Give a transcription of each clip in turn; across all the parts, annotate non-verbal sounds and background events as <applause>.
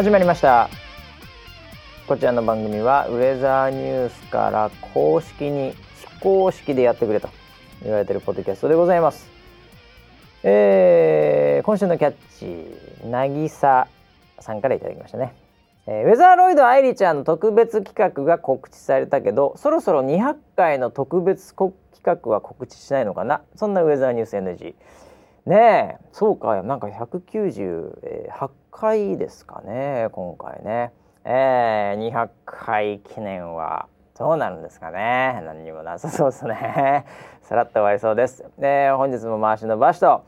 始まりました。こちらの番組はウェザーニュースから公式に非公式でやってくれと言われてるポッドキャストでございます。えー、今週のキャッチ渚ささんからいただきましたね、えー、ウェザーロイド愛理ちゃんの特別企画が告知されたけどそろそろ200回の特別企画は告知しないのかな？そんなウェザーニュース NG ねえ。そうか。なんか198回ですかね。今回ね。えー、200回記念は。どうなるんですかね。何にもなさそうですね。<laughs> さらっと終わりそうです、えー、本日も回しのバシと、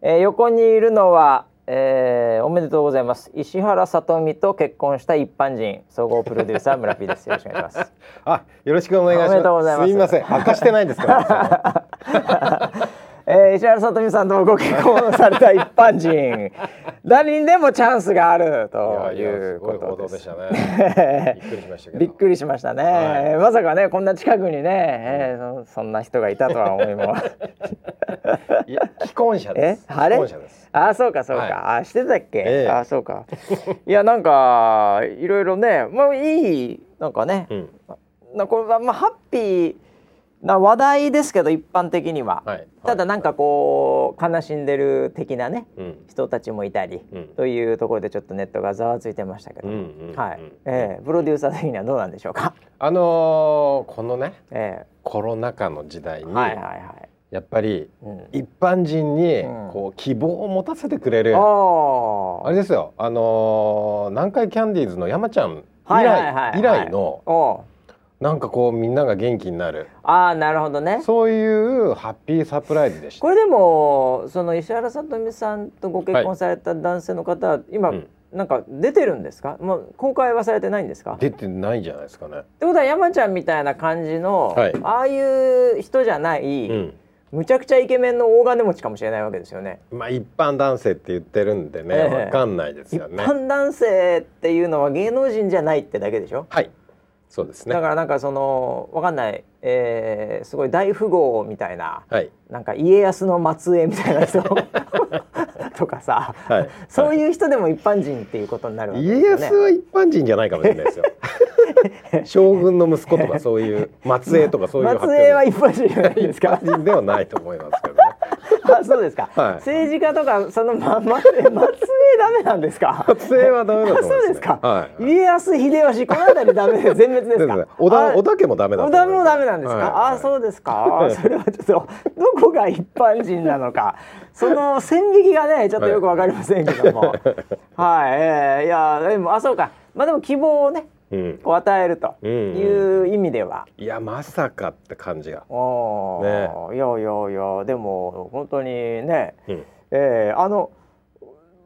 えー、横にいるのはえー、おめでとうございます。石原さとみと結婚した一般人。総合プロデューサー村 P です。よろしくお願いします。<laughs> あよろしくお願いします。す。みません。明かしてないんですか <laughs> えー、石原さとみさんとご結婚された一般人。<laughs> 誰にでもチャンスがあるということです。ね、<laughs> びっくりしましたびっくりしましたね、はい、まさかねこんな近くにね、えー、そんな人がいたとは思いもいや既婚者です。あれ？あそうかそうか、はい、あしてたっけ、えー、あそうか。いやなんかいろいろねまあいいなんかね、うん、なこれはまあハッピーな話題ですけど一般的には、はい、ただなんかこう悲しんでる的なね、うん、人たちもいたり、うん、というところでちょっとネットがざわついてましたけど、うんうん、はい、えー、プロデューサー的にはどうなんでしょうか？あのー、このね、えー、コロナ禍の時代に、はいはいはい、やっぱり一般人にこう希望を持たせてくれる、あれですよ、あのー、南海キャンディーズの山ちゃん以来,、はいはいはいはい、以来のなんかこうみんなが元気になる。ああなるほどね。そういうハッピーサプライズでした。これでもその石原さとみさんとご結婚された男性の方、はい、今、うん、なんか出てるんですか？もう公開はされてないんですか？出てないんじゃないですかね。ってことは山ちゃんみたいな感じの、はい、ああいう人じゃない、うん。むちゃくちゃイケメンの大金持ちかもしれないわけですよね。まあ一般男性って言ってるんでね、わ、え。かんないですよね。一般男性っていうのは芸能人じゃないってだけでしょ？はい。そうですね。だからなんかそのわかんない、えー、すごい大富豪みたいな、はい、なんか家康の末裔みたいな人。<laughs> とかさ、はい、そういう人でも一般人っていうことになるわけですよ、ね、家康は一般人じゃないかもしれないですよ。<laughs> 将軍の息子とかそういう末裔とかそういう末裔は一般人じゃないですか。<laughs> 一般人ではないと思いますけど。ねあそうですか、<laughs> はい、政治家とかそのまま末裔 <laughs> ダメなんですか？末裔はダメだね、そうですか、はい、家康秀吉この辺りダメ全滅ですか？<laughs> 織田織田家もダメだ織田もダメなんですか、はい、あそうですか。それはちょっとどこが一般人なのか。その線引きがねちょっとよくわかりませんけども。はい、えー、いやでもあそうか。まあでも希望をねこう与えるという意味では、うんうん、いやまさかって感じが、ね、いやいやいやでも本当にね、うん、えー、あの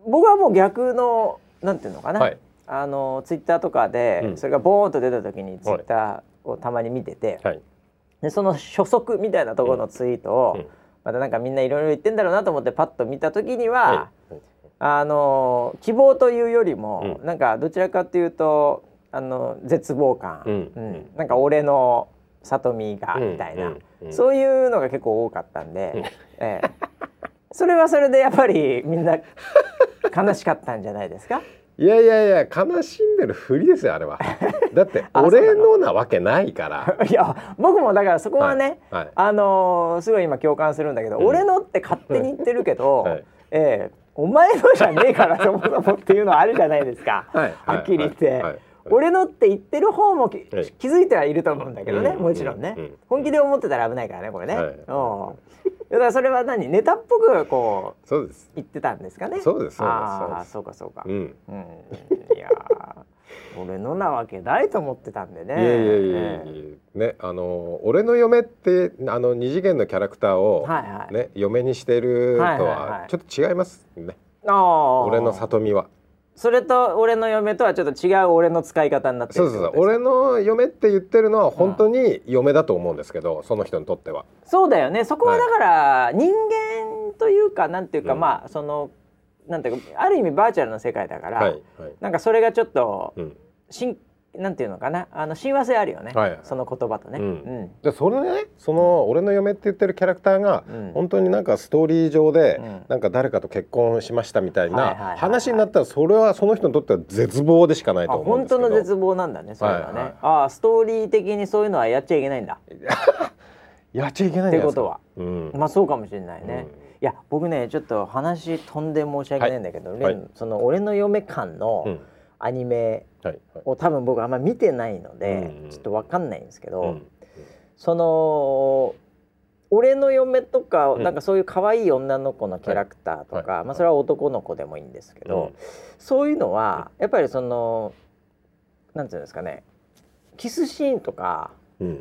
僕はもう逆のなんていうのかな、はい、あのツイッターとかで、うん、それがボーンと出た時にツイッターをたまに見てて、はい、でその初速みたいなところのツイートを、またなんかみんないろいろ言ってんだろうなと思ってパッと見た時には、はい、あの希望というよりも、うん、なんかどちらかというとあの絶望感、うん、うん、なんか俺の里見がみたいな、うん、そういうのが結構多かったんで、ええ、それはそれでやっぱりみんな悲しかったんじゃないですか？いやいやいや悲しんでるふりですよあれは。<laughs> だって俺のなわけないから。<laughs> いや僕もだからそこはね、はい。はい、あのー、すごい今共感するんだけど、うん、俺のって勝手に言ってるけど、はい、えー、お前のじゃねえからそもそもっていうのはあるじゃないですか、はい、はっきり言って。俺のって言ってる方も気づいてはいると思うんだけどね、もちろんね、本気で思ってたら危ないからねこれね、はい、だからそれは何？ネタっぽくこうそうです。言ってたんですかね？そうですそうですああそうかそうか。うん、うん、いや俺のなわけないと思ってたんでね。いやいやいやいや、ねあの俺の嫁ってあの二次元のキャラクターを、はいはい、ね嫁にしてるとはちょっと違いますね、ああ俺の里見はそれと俺の嫁とはちょっと違う俺の使い方になってるそうそうそう。俺の嫁って言ってるのは本当に嫁だと思うんですけど、うん、その人にとっては。そうだよね。そこはだから人間というか、なんていうか、まあそのなんていうかある意味バーチャルの世界だから、はいはい、なんかそれがちょっと、うん、しんなんていうのかな？あの親和性あるよね、はい、その言葉とね。うん、でそれねその、俺の嫁って言ってるキャラクターが、うん、本当になんかストーリー上で、うん、なんか誰かと結婚しましたみたいな話になったらそれはその人にとっては絶望でしかないと思うんですけど。本当の絶望なんだねそれはね、はいはい、ああストーリー的にそういうのはやっちゃいけないんだ。<laughs> やっちゃいけないってことは、うん、まあそうかもしれないね。いや僕ねちょっと話飛んで申し訳ないんだけど、はい、その俺の嫁感のアニメを多分僕あんま見てないので、ちょっと分かんないんですけど、うん、その俺の嫁とか、なんかそういう可愛い女の子のキャラクターとか、まあそれは男の子でもいいんですけど、そういうのはやっぱりそのなんていうんですかねキスシーンとか、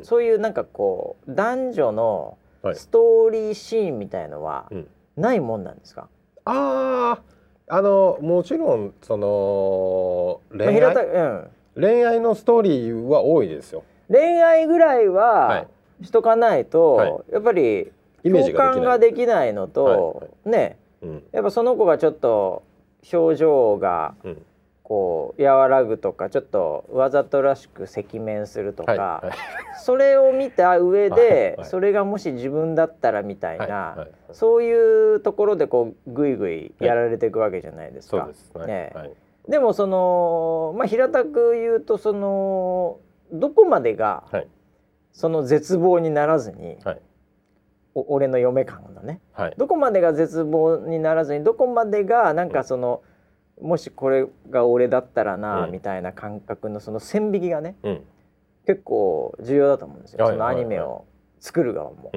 そういうなんかこう男女のストーリーシーンみたいのはないもんなんですか、うん、あああのもちろんその恋愛、うん、恋愛のストーリーは多いですよ。恋愛ぐらいはしとかないと、はい、やっぱり共感ができないのと、はい、ね、うん、やっぱその子がちょっと表情が、うんこう和らぐとかちょっとわざとらしく赤面するとか、はいはい、それを見た上で、<laughs> はい、それがもし自分だったらみたいな、そういうところでこうぐいぐいやられていくわけじゃないですか。でねでもその、まあ、平たく言うとそのどこまでが、その絶望にならずに、お俺の嫁感のね、どこまでが絶望にならずにどこまでがなんかその。もしこれが俺だったらな、みたいな感覚のその線引きがね、うん、結構重要だと思うんですよ、そのアニメを作る側も。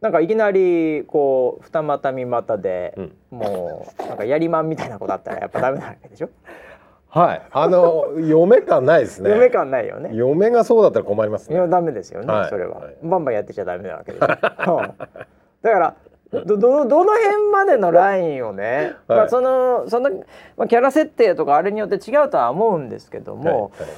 なんかいきなりこう二股三股で、もうなんかやりまんみたいな子だったらやっぱダメなわけでしょ？<laughs> はい、あの嫁感ないですね。嫁感ないよね。嫁がそうだったら困りますね。いやダメですよね、はい、それは、はい、バンバンやってちゃダメなわけでしょ。<laughs> だからどどどの辺までのラインをね、はい、まあ、そのその、まあ、キャラ設定とかあれによって違うとは思うんですけども、はいはい、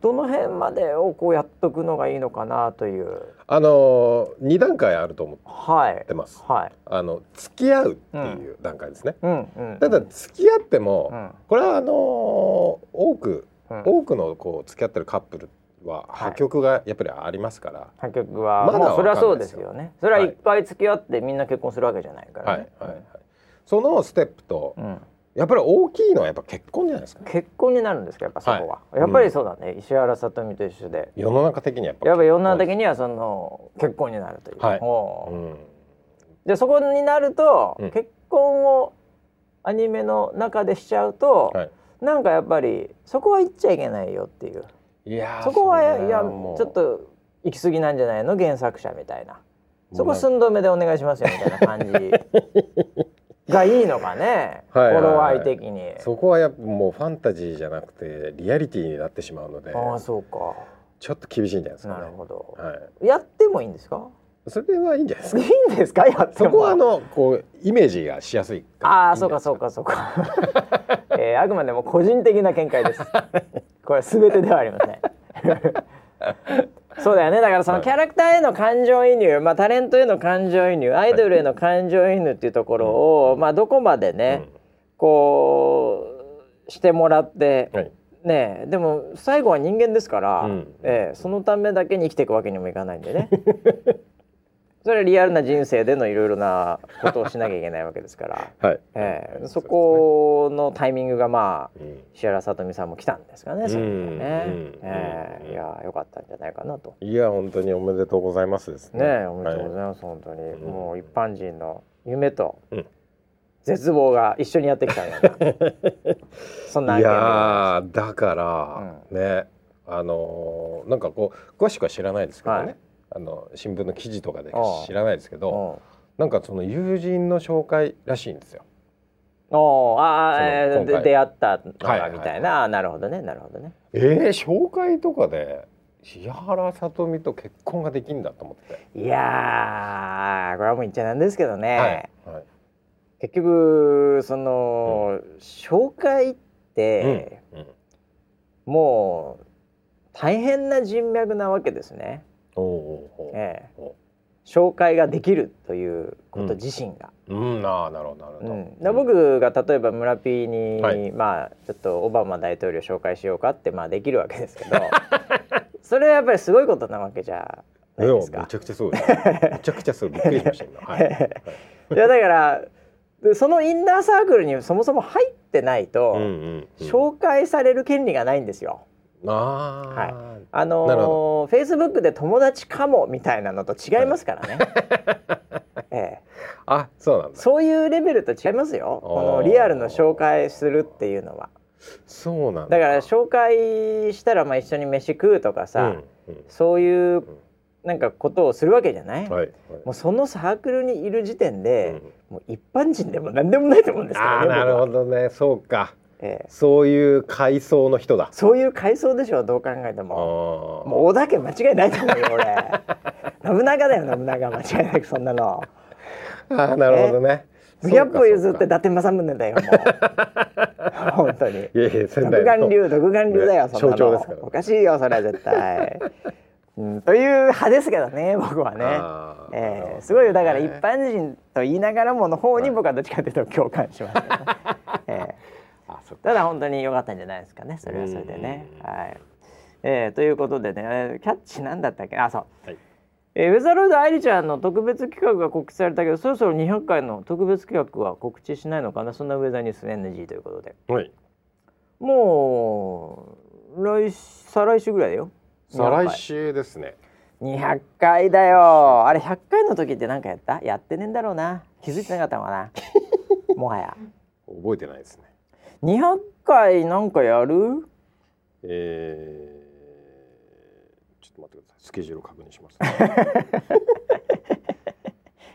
どの辺までをこうやっとくのがいいのかなという。あの2段階あると思ってます。はい、あの付き合うっていう段階ですね。うんうん。うん、ただ付き合っても、うん、これはあの多く、多くのこう付き合ってるカップルは破局がやっぱりありますから、破局はまだそれはそうですよね。それはい。っぱい付き合ってみんな結婚するわけじゃないから。ね、はいはいはい、そのステップと、うん、やっぱり大きいのはやっぱ結婚じゃないですか、結婚になるんですかやっぱそこは、はい、やっぱりそうだね、うん、石原さとみと一緒で。世の中的にはやっぱやっぱ世の中的にはその結婚になるという、はい。う。ん、でそこになると、結婚をアニメの中でしちゃうと、はい、なんかやっぱりそこは言っちゃいけないよっていういやそこはいやちょっと行き過ぎなんじゃないの？原作者みたいな。そこ寸止めでお願いしますよみたいな感じ。<laughs> がいいのかね？はい、頃合い的に。そこはやっぱもうファンタジーじゃなくてリアリティになってしまうのでああそうか。ちょっと厳しいんじゃないですか、ね、なるほど、はい、やってもいいんですか？それはいいんじゃないですか。いいんですか、やそこは。あのこうイメージがしやすい。ああ、そうかそうかそうか。<laughs> えー、あくまでも個人的な見解です。これすべてではありません。<laughs> そうだよね。だからそのキャラクターへの感情移入、まあ、タレントへの感情移入アイドルへの感情移入っていうところを、まあ、どこまでね、こうしてもらって、はい、ねでも最後は人間ですから、うん、えー、そのためだけに生きていくわけにもいかないんでね。<laughs> それはリアルな人生でのいろいろなことをしなきゃいけないわけですから、<laughs> はい。えー、そこのタイミングがまあ、うん、石原さとみさんも来たんですかね、それね、うん。えー、いや良かったんじゃないかなと。いや本当におめでとうございますですね。ねおめでとうございます、はい、本当に、うん、もう一般人の夢と、絶望が一緒にやってきたような。<laughs> そんないやだから、ねあのー、なんかこう詳しくは知らないですけどね、はいあの新聞の記事とかで知らないですけどなんかその友人の紹介らしいんですよ。おああ、えー、出会ったのがみたいな、なるほどねなるほどね。えー、紹介とかで石原さとみと結婚ができんだと思って。いやこれはもう言っちゃなんですけどね、はいはい、結局その、うん、紹介って、うんうん、もう大変な人脈なわけですね。ええ、紹介ができるということ自身が。うん、うん、あなるほどなるほど、うん、僕が例えば村 P に、はい、まあちょっとオバマ大統領紹介しようかってまあできるわけですけど <laughs> それはやっぱりすごいことなわけじゃないですか。めちゃくちゃそうです、めちゃくちゃそうびっくりしました今。はい、<laughs> いやだからそのインナーサークルにそもそも入ってないと、うんうんうん、紹介される権利がないんですよ。あはい、あのフェイスブックで友達かもみたいなのと違いますからね。<laughs> ええ、あそうなんそういうレベルと違いますよ。このリアルの紹介するっていうのは。そうなんだ。から紹介したらまあ一緒に飯食うとかさ、うんうん、そういうなんかことをするわけじゃない、はいはい、もうそのサークルにいる時点で、うん、もう一般人でも何でもないと思うんですからね。なるほどね。そうか。ええ、そういう階層の人だ。そういう階層でしょどう考えても。もう織田家間違いないと思うよ俺。<laughs> 信長だよ信長間違いなくそんなの。あなるほどね。100歩譲って伊達政宗だよもう。<laughs> 本当に。いやいや独眼竜独眼竜だよそんなの。おかしいよそれは絶対。<laughs> うん、という派ですけどね僕はね、えー、すごいだから一般人と言いながらもの方に僕はどっちかというと共感します、ね、えー、ただ本当に良かったんじゃないですかね。それはそれでね。はい、えー、ということでねキャッチなんだったっけ？あそう、はい。えー、ウェザーロイド愛理ちゃんの特別企画が告知されたけどそろそろ200回の特別企画は告知しないのかな？そんなウェザーニュース NG ということで、はい、もう来再来週ぐらいだよ。再来週ですね。200回だよ。あれ100回の時って何かやった？やってねえんだろうな。気づいてなかったのかな？<laughs> もはや。覚えてないですね200回なんかやる？えー、ちょっと待ってください。スケジュール確認します、<laughs>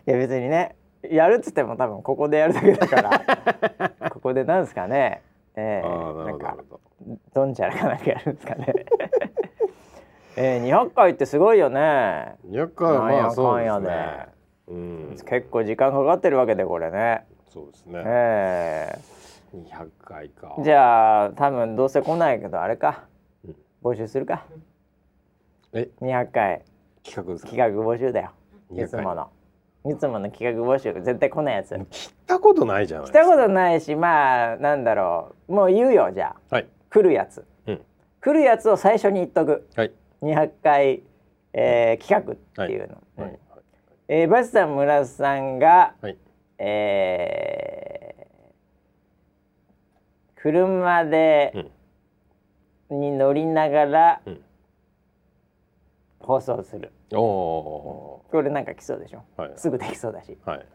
いや別にねやるっつっても多分ここでやるだけだから <laughs> ここでなんですかね。ええー、なんかど。んちゃらかなんかやるんですかね。<laughs> えー、200回ってすごいよね。200回はまあそうですね、うん、結構時間かかってるわけでこれね。そうですね。ええー、200回かじゃあ多分どうせ来ないけどあれか、うん、募集するか。え？200回企画企画募集だよ。い。つもの。いつもの企画募集。絶対来ないやつ。来たことないじゃない来たことないしまあなんだろう。もう言うよじゃあ、はい、来るやつ、うん、来るやつを最初に言っとく。はい。200回、えー、企画っていうの。はい。はい。えー、バシさん村さんが、はい、えー、車で、うん、に乗りながら、うん、放送する。おこれなんか来そうでしょ、はい、すぐできそうだし、はい、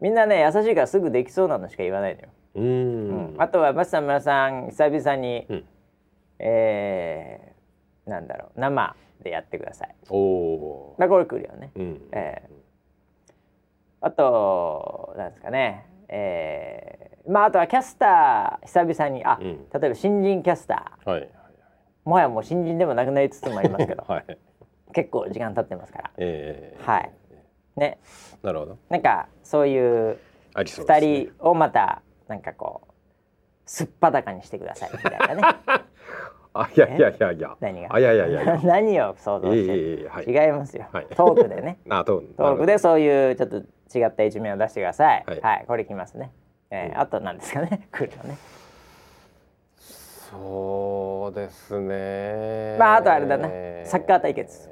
みんなね優しいからすぐできそうなのしか言わないのよ。うん、あとはバシさん村さん久々に、うん、えーなんだろう生でやってください。おお。だこれ来るよね。うん、えー、あとなんですかね。えー、まああとはキャスター久々にあ、うん、例えば新人キャスター、はいもはやもう新人でもなくなりつつもありますけど、<laughs> はい、結構時間経ってますから、えー、はい。ね。なるほど。なんかそういう二人をまたなんかこうすっぱだかにしてくださいみたいなね。<laughs> あいやいやいやいや。何が？あいやいやいや。<laughs> 何を想像して、えーはい、違いますよ、はい、トークでね。あトーク。でそういうちょっと違った一面を出してください。はい、はい、これきますね、えー、うん、あとなんですかね <laughs> 来るのね。そうですね。まああとあれだな。サッカー対決。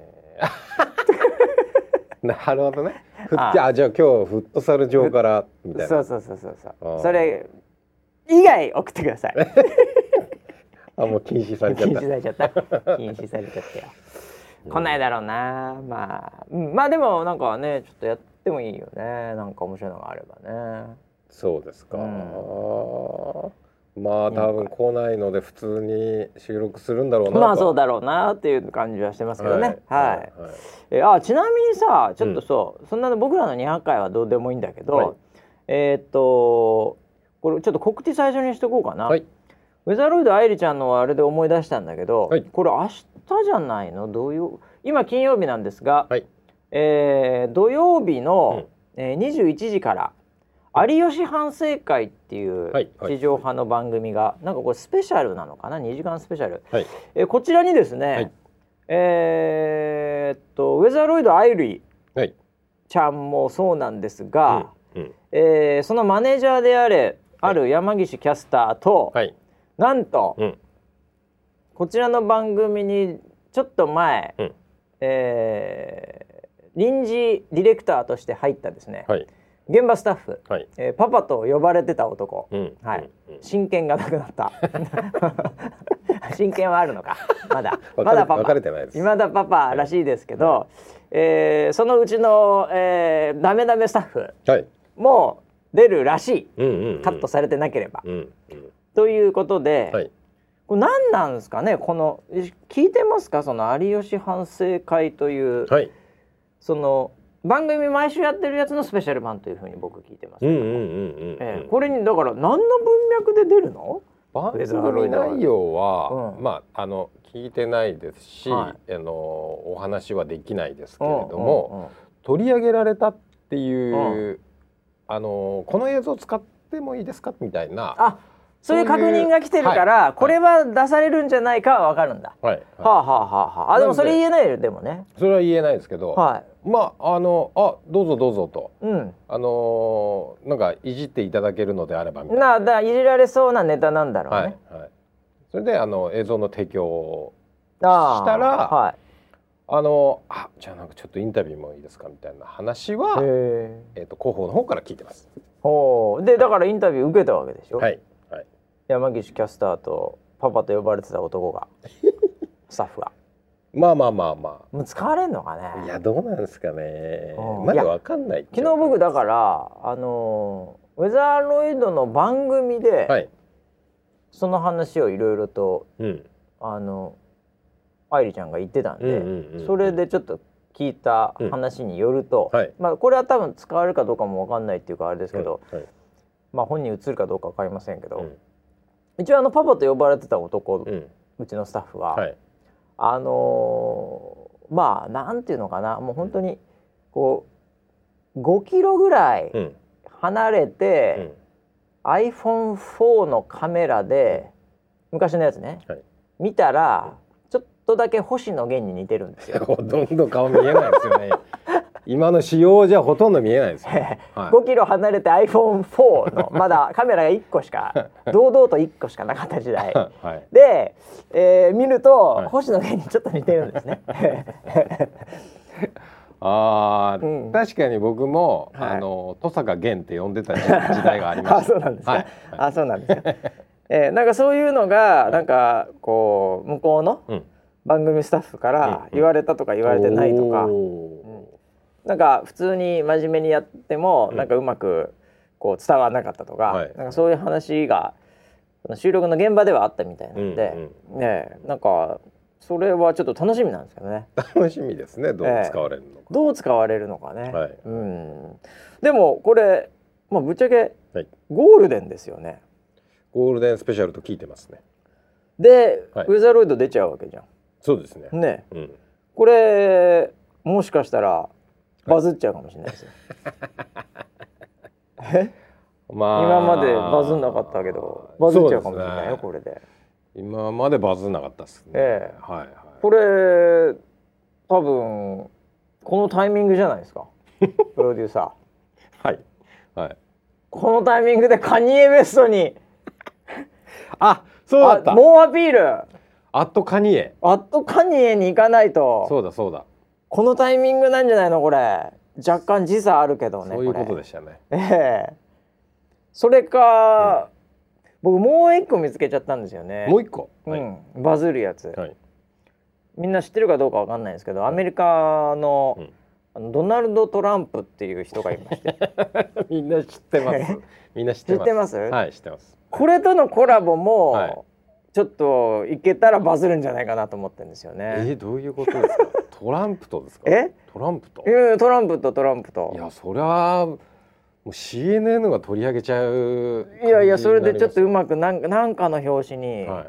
<laughs> なるほどね。<laughs> ああじゃあ今日フットサル場からみたいな。そうそうそうそうそう。それ以外送ってください。あもう禁止されちゃった。禁止されちゃった。禁止されちゃったよ。来ないだろうな。まあ、うん、まあでもなんかねちょっとやってもいいよね。なんか面白いのがあればねそうですか、うん、まあ多分来ないので普通に収録するんだろうなまあそうだろうなっていう感じはしてますけどね。はい、はい。はい、えあちなみにさちょっとそう、うん、そんなの僕らの200回はどうでもいいんだけど、はい、えー、っとこれちょっと告知最初にしとこうかな、はい。ウェザーロイド愛理ちゃんのあれで思い出したんだけど、はい、これ明日じゃないの？土曜今金曜日なんですが、はい、えー、土曜日の、うん、えー、21時から「有吉反省会」っていう地上波の番組が、はい、なんかこれスペシャルなのかな？2時間スペシャル、はい、えー、こちらにですね、はい、えー、っとウェザーロイド愛理ちゃんもそうなんですが、うんうん、えー、そのマネージャーであれある山岸キャスターと、はい、なんと、うん、こちらの番組にちょっと前、うん、えー、臨時ディレクターとして入ったですね、はい、現場スタッフ、はい、えー、パパと呼ばれてた男、うん、はい、うん、真剣がなくなった。<laughs> 真剣はあるのか。まだ。<laughs> まだパパ。今だパパらしいですけど、はい、えー、そのうちの、えー、ダメダメスタッフ、はい、も出るらしい、うんうんうん、カットされてなければ。うんうん、ということで、はい、これ何なんですかね？この聞いてますか？その有吉反省会という、はい、その番組毎週やってるやつのスペシャル版というふうに僕聞いてますこれにだから何の文脈で出るの？番組内容は、うん、まああの聞いてないですし、はい、あのお話はできないですけれども、取り上げられたっていう、うん、あのこの映像使ってもいいですか？みたいな。あそういう確認が来てるから、はい、これは出されるんじゃないかはわかるんだ。はい。はあはあはあはあ。あでもそれ言えないよでもね。それは言えないですけど。はい。まああのあどうぞどうぞと。うん。あのー、なんかいじっていただけるのであればみたいな。なだいじられそうなネタなんだろうね。はい。はい、それであの映像の提供をしたら。はい。あのあじゃあなんかちょっとインタビューもいいですかみたいな話はえっ、ー、と広報の方から聞いてます。ほうでだからインタビュー受けたわけでしょ？はい。山岸キャスターとパパと呼ばれてた男が <laughs> スタッフが。まあまあまあまあ。もう使われんのかね。いやどうなんですかね。まだわかんない昨日僕だからあのウェザーロイドの番組で、はい、その話をいろいろと、うん、あの愛梨ちゃんが言ってたんで、それでちょっと聞いた話によると、うんはい、まあこれは多分使われるかどうかもわかんないっていうかあれですけど、はい、まあ本人映るかどうかわかりませんけど。うん一応あのパパと呼ばれてた男、うん、うちのスタッフは、はい、あのー、まあなんていうのかなもう本当にこう5キロぐらい離れて、うん、iPhone4 のカメラで昔のやつね、はい、見たらちょっとだけ星野源に似てるんですよ。<laughs> ほとんど顔見えないですよね。今の仕様じゃほとんど見えないですよ、はい、5キロ離れて iPhone4 のまだカメラが1個しか堂々と1個しかなかった時代、<laughs> はい、で、えー、見ると、はい、星野源にちょっと似てるんですね。<laughs> ああ、うん、確かに僕も、はい、あの登坂源って呼んでた時代がありました。<laughs> あそうなんですか？はい、あそうなんですか？えー、なんかそういうのがなんかこう向こうの番組スタッフから言われたとか言われてないとか、うんなんか普通に真面目にやっても、なんかうまくこう伝わらなかったとかはい、なんかそういう話が収録の現場ではあったみたいなので、うんうん、ねなんかそれはちょっと楽しみなんですけどね。<laughs> 楽しみですね。どう使われるのか、えー、どう使われるのかね、はい、うん、でもこれ、まあ、ぶっちゃけゴールデンですよね、ゴールデンスペシャルと聞いてますね。で、はい、ウェザーロイド出ちゃうわけじゃん。そうですね。ね、うん、これもしかしたらバズっちゃうかもしれないですよ。え？まあ、今までバズんなかったけどバズっちゃうかもしれないよ、ね、これで。今までバズんなかったっすね。ええはいはい。これ多分このタイミングじゃないですか？<laughs> プロデューサー。はいはい。このタイミングでカニエ・ベストにあそうだった猛アピールアットカニエアットカニエに行かないとそうだそうだこのタイミングなんじゃないのこれ。若干時差あるけどねそういうことでしたね。ええ。ー、それか、うん、僕もう一個見つけちゃったんですよね。もう一個、はい、うん、バズるやつ、はい、みんな知ってるかどうかわかんないですけどアメリカの、うん。あのドナルド・トランプっていう人がいまして。<laughs> みんな知ってます。<laughs> みんな知ってます？はい知ってます。これとのコラボも、はい、ちょっといけたらバズるんじゃないかなと思ってるんですよね。えどういうことですか？<laughs> トランプとですか？え？トランプと？トランプとトランプと。いやそりゃもう CNN が取り上げちゃういやいやそれでちょっとうまくなんなんかの表紙に、はい、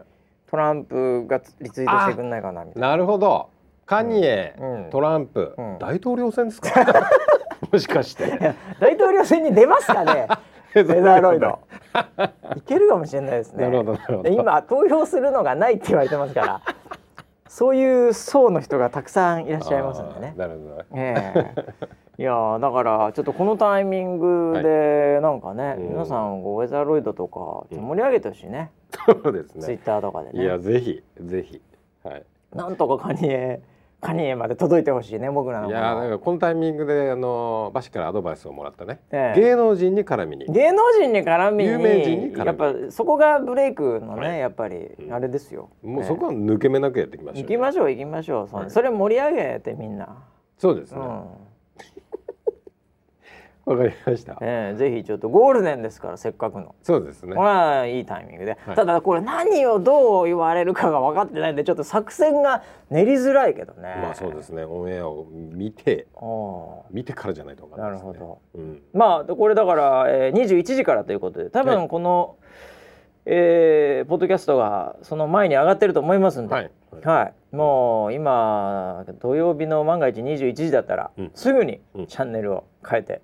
トランプがリツイートしてくんないかなみたいな。なるほど。カニエ、うん、トランプ、うん、大統領選ですか？<laughs> もしかして。大統領選に出ますかね <laughs> レザーロイド <laughs> いけるかもしれないですねなるほどなるほど今投票するのがないって言われてますからそういう層の人がたくさんいらっしゃいますんでね。なるほど。ええー、いやだからちょっとこのタイミングでなんかね、はい、皆さんウェザーロイドとか盛り上げてほしいね。そうですね。ツイッターとかでね。いやぜひぜひはい。なんとかカニエカニエまで届いてほしいね僕らのいやだからこのタイミングであのバシからアドバイスをもらったね、ええ、芸能人に絡みに。芸能人に絡みに有名人にやっぱそこがブレイクのね、はい、やっぱりあれですよ、うん、もうそこは抜け目なくやっていきましょう、行きましょう行きましょう。そ,、はい、それ盛り上げてみんな。そうですね、うんわかりました。ええー、ぜひちょっとゴールデンですからせっかくの。そうですね。これはいいタイミングで、はい、ただこれ何をどう言われるかが分かってないんでちょっと作戦が練りづらいけどね。まあそうですね。オンエアを見て、見てからじゃないと分かんないです、ね、なるほど。うん、まあこれだから、えー、21時からということで多分この、はい、えー、ポッドキャストがその前に上がってると思いますんで、はい、はい、もう今土曜日の万が一21時だったら、うん、すぐにチャンネルを変えて。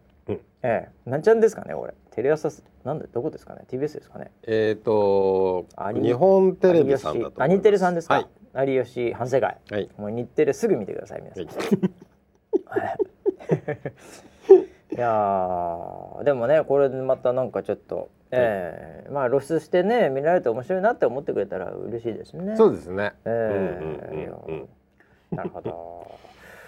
ええ、なんちゃんですかね、これ。テレ朝、なんで、どこですかね、TBS ですかね。えっ、ー、と、日本テレビさんだとあ、日テレさんですか？はい、有吉反省会。はい、もう日テレすぐ見てください、皆さん。はい、<laughs> いやでもね、これまたなんかちょっと。ええー、まあ露出してね見られて面白いなって思ってくれたら嬉しいですね。そうですね。ええー、なるほど。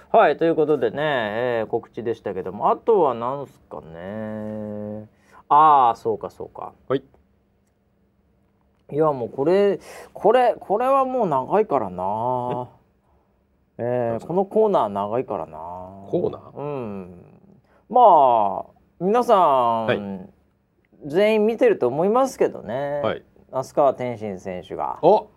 はいということでね、えー、告知でしたけども。あとは何すかね。ああそうかそうか。はい。いやもうこれこれこれはもう長いからな。<laughs> えー、このコーナー長いからな。コーナー？うん。まあ皆さん、はい、全員見てると思いますけどね、はい、那須川天心選手が。お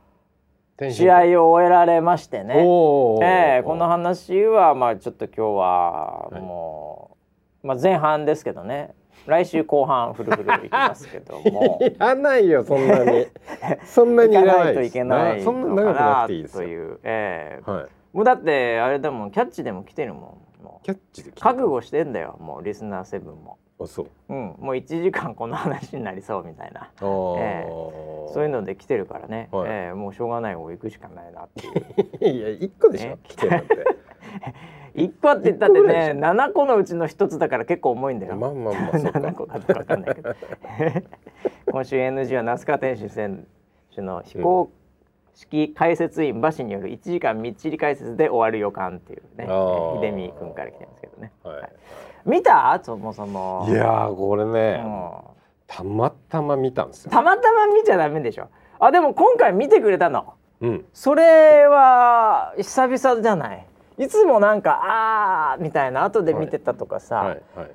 試合を終えられましてね、えー、この話はまあちょっと今日はもう、はい、まあ前半ですけどね。来週後半フルフルいきますけども。<laughs> いらないよそんなに。<laughs> そんなにいらないといけないそんな長くなくていいですという、えー、はい、もうだってあれでもキャッチでも来てるもんもう。キャッチで覚悟してんだよもうリスナーセブンも。あそう、うん、もう1時間この話になりそうみたいな、えー、そういうので来てるからね、はい、えー、もうしょうがない方行くしかないなっていう。<laughs> いや1個でしょ、ね、来てるって。<laughs> 1個って言ったってね7個のうちの1つだから結構重いんだよ。まあまあまあそう7個かどうか分かんないけど。<laughs> 今週 NG は那須川天心選手の飛行式解説員馬氏による1時間みっちり解説で終わる予感っていうね。秀美君から来てますけどね、はい、はい。見た？そもそも。いやこれね、うん、たまたま見たんですよ。たまたま見ちゃダメでしょ。あでも今回見てくれたの、うん、それは久々じゃない。いつもなんかあーみたいな後で見てたとかさ、はいはい。はい、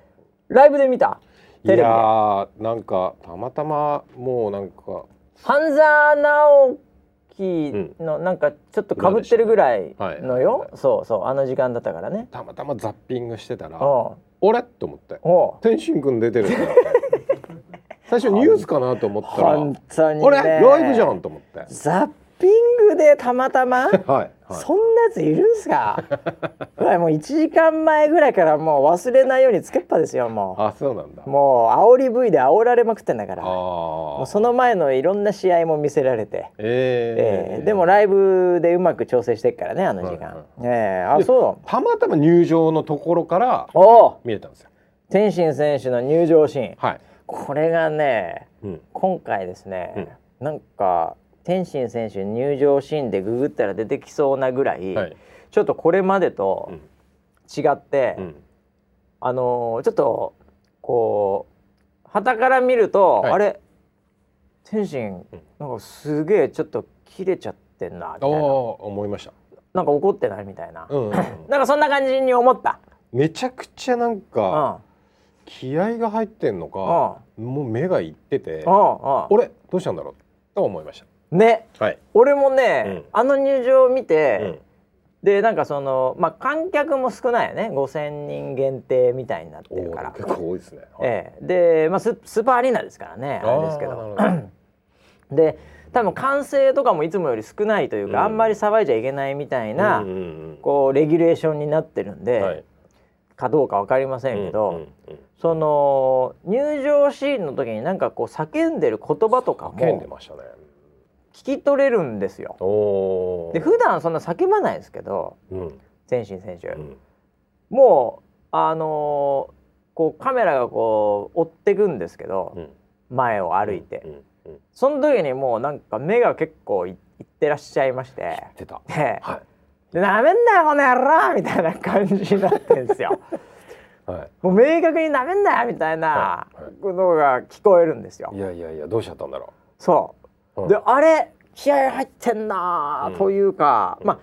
ライブで見た？テレビで？いやなんかたまたまもうなんか。半沢直樹のなんかちょっとかぶってるぐらいのよ、はい、そうそうあの時間だったからね。たまたまザッピングしてたら俺と思って。天心君出てる <laughs> 最初ニュースかなと思ったら本当に、ね、あれ？ライブじゃんと思って。ザッピングでたまたま、はいはい、そんなやついるんすか？<laughs> もう1時間前ぐらいからもう忘れないようにつけっぱですよもう。あそうなんだ。もう煽り V で煽られまくってんだから。もうその前のいろんな試合も見せられて、えー、えー、でもライブでうまく調整してっからねあの時間、はいはい、えー、あそう。たまたま入場のところから見えたんですよ。天心選手の入場シーン、はい、これがね、うん、今回ですね、うん、なんか天心選手入場シーンでググったら出てきそうなぐらい、はい、ちょっとこれまでと違って、うん、あのー、ちょっとこう旗から見ると、はい、あれ？天心なんかすげえちょっと切れちゃってんなみたいな。思いました。なんか怒ってないみたいな、うんうん、<laughs> なんかそんな感じに思った。めちゃくちゃなんか、うん、気合が入ってんのか、うん、もう目がいってて、うん、俺どうしたんだろう？と思いましたね、はい、俺もね、うん、あの入場を見て、うん、でなんかそのまあ観客も少ないよね。5,000人限定みたいになってるから。結構多いですね、はい、ええ、で、まあス、スーパーアリーナですからねあれですけど。<clears throat> で多分歓声とかもいつもより少ないというか、うん、あんまり騒いじゃいけないみたいな、うんうんうん、こうレギュレーションになってるんで、はい、かどうか分かりませんけど、うんうんうん、その入場シーンの時になんかこう叫んでる言葉とかも叫んでましたね聞き取れるんですよ。で普段そんな叫ばないですけど、うん、前進選手、うん、もうあのー、こうカメラがこう追ってくんですけど、うん、前を歩いて、その時にもうなんか目が結構いってらっしゃいまして。てた。はい。でなめんなよこの野郎みたいな感じになってんですよ。<laughs> はい、もう明確になめんなよみたいなことが聞こえるんですよ。いやいやいやどうしちゃったんだろう。そう。うん、であれ気合入ってんなというか、うん、まあ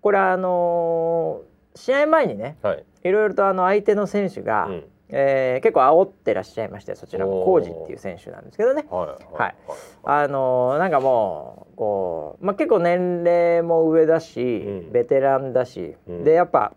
これあのー、試合前にね、はい、いろいろとあの相手の選手が、うん、えー、結構煽ってらっしゃいましてそちらも浩二っていう選手なんですけどね。はい、はい、あのー、なんかもうこう、まあ、結構年齢も上だし、うん、ベテランだし、でやっぱ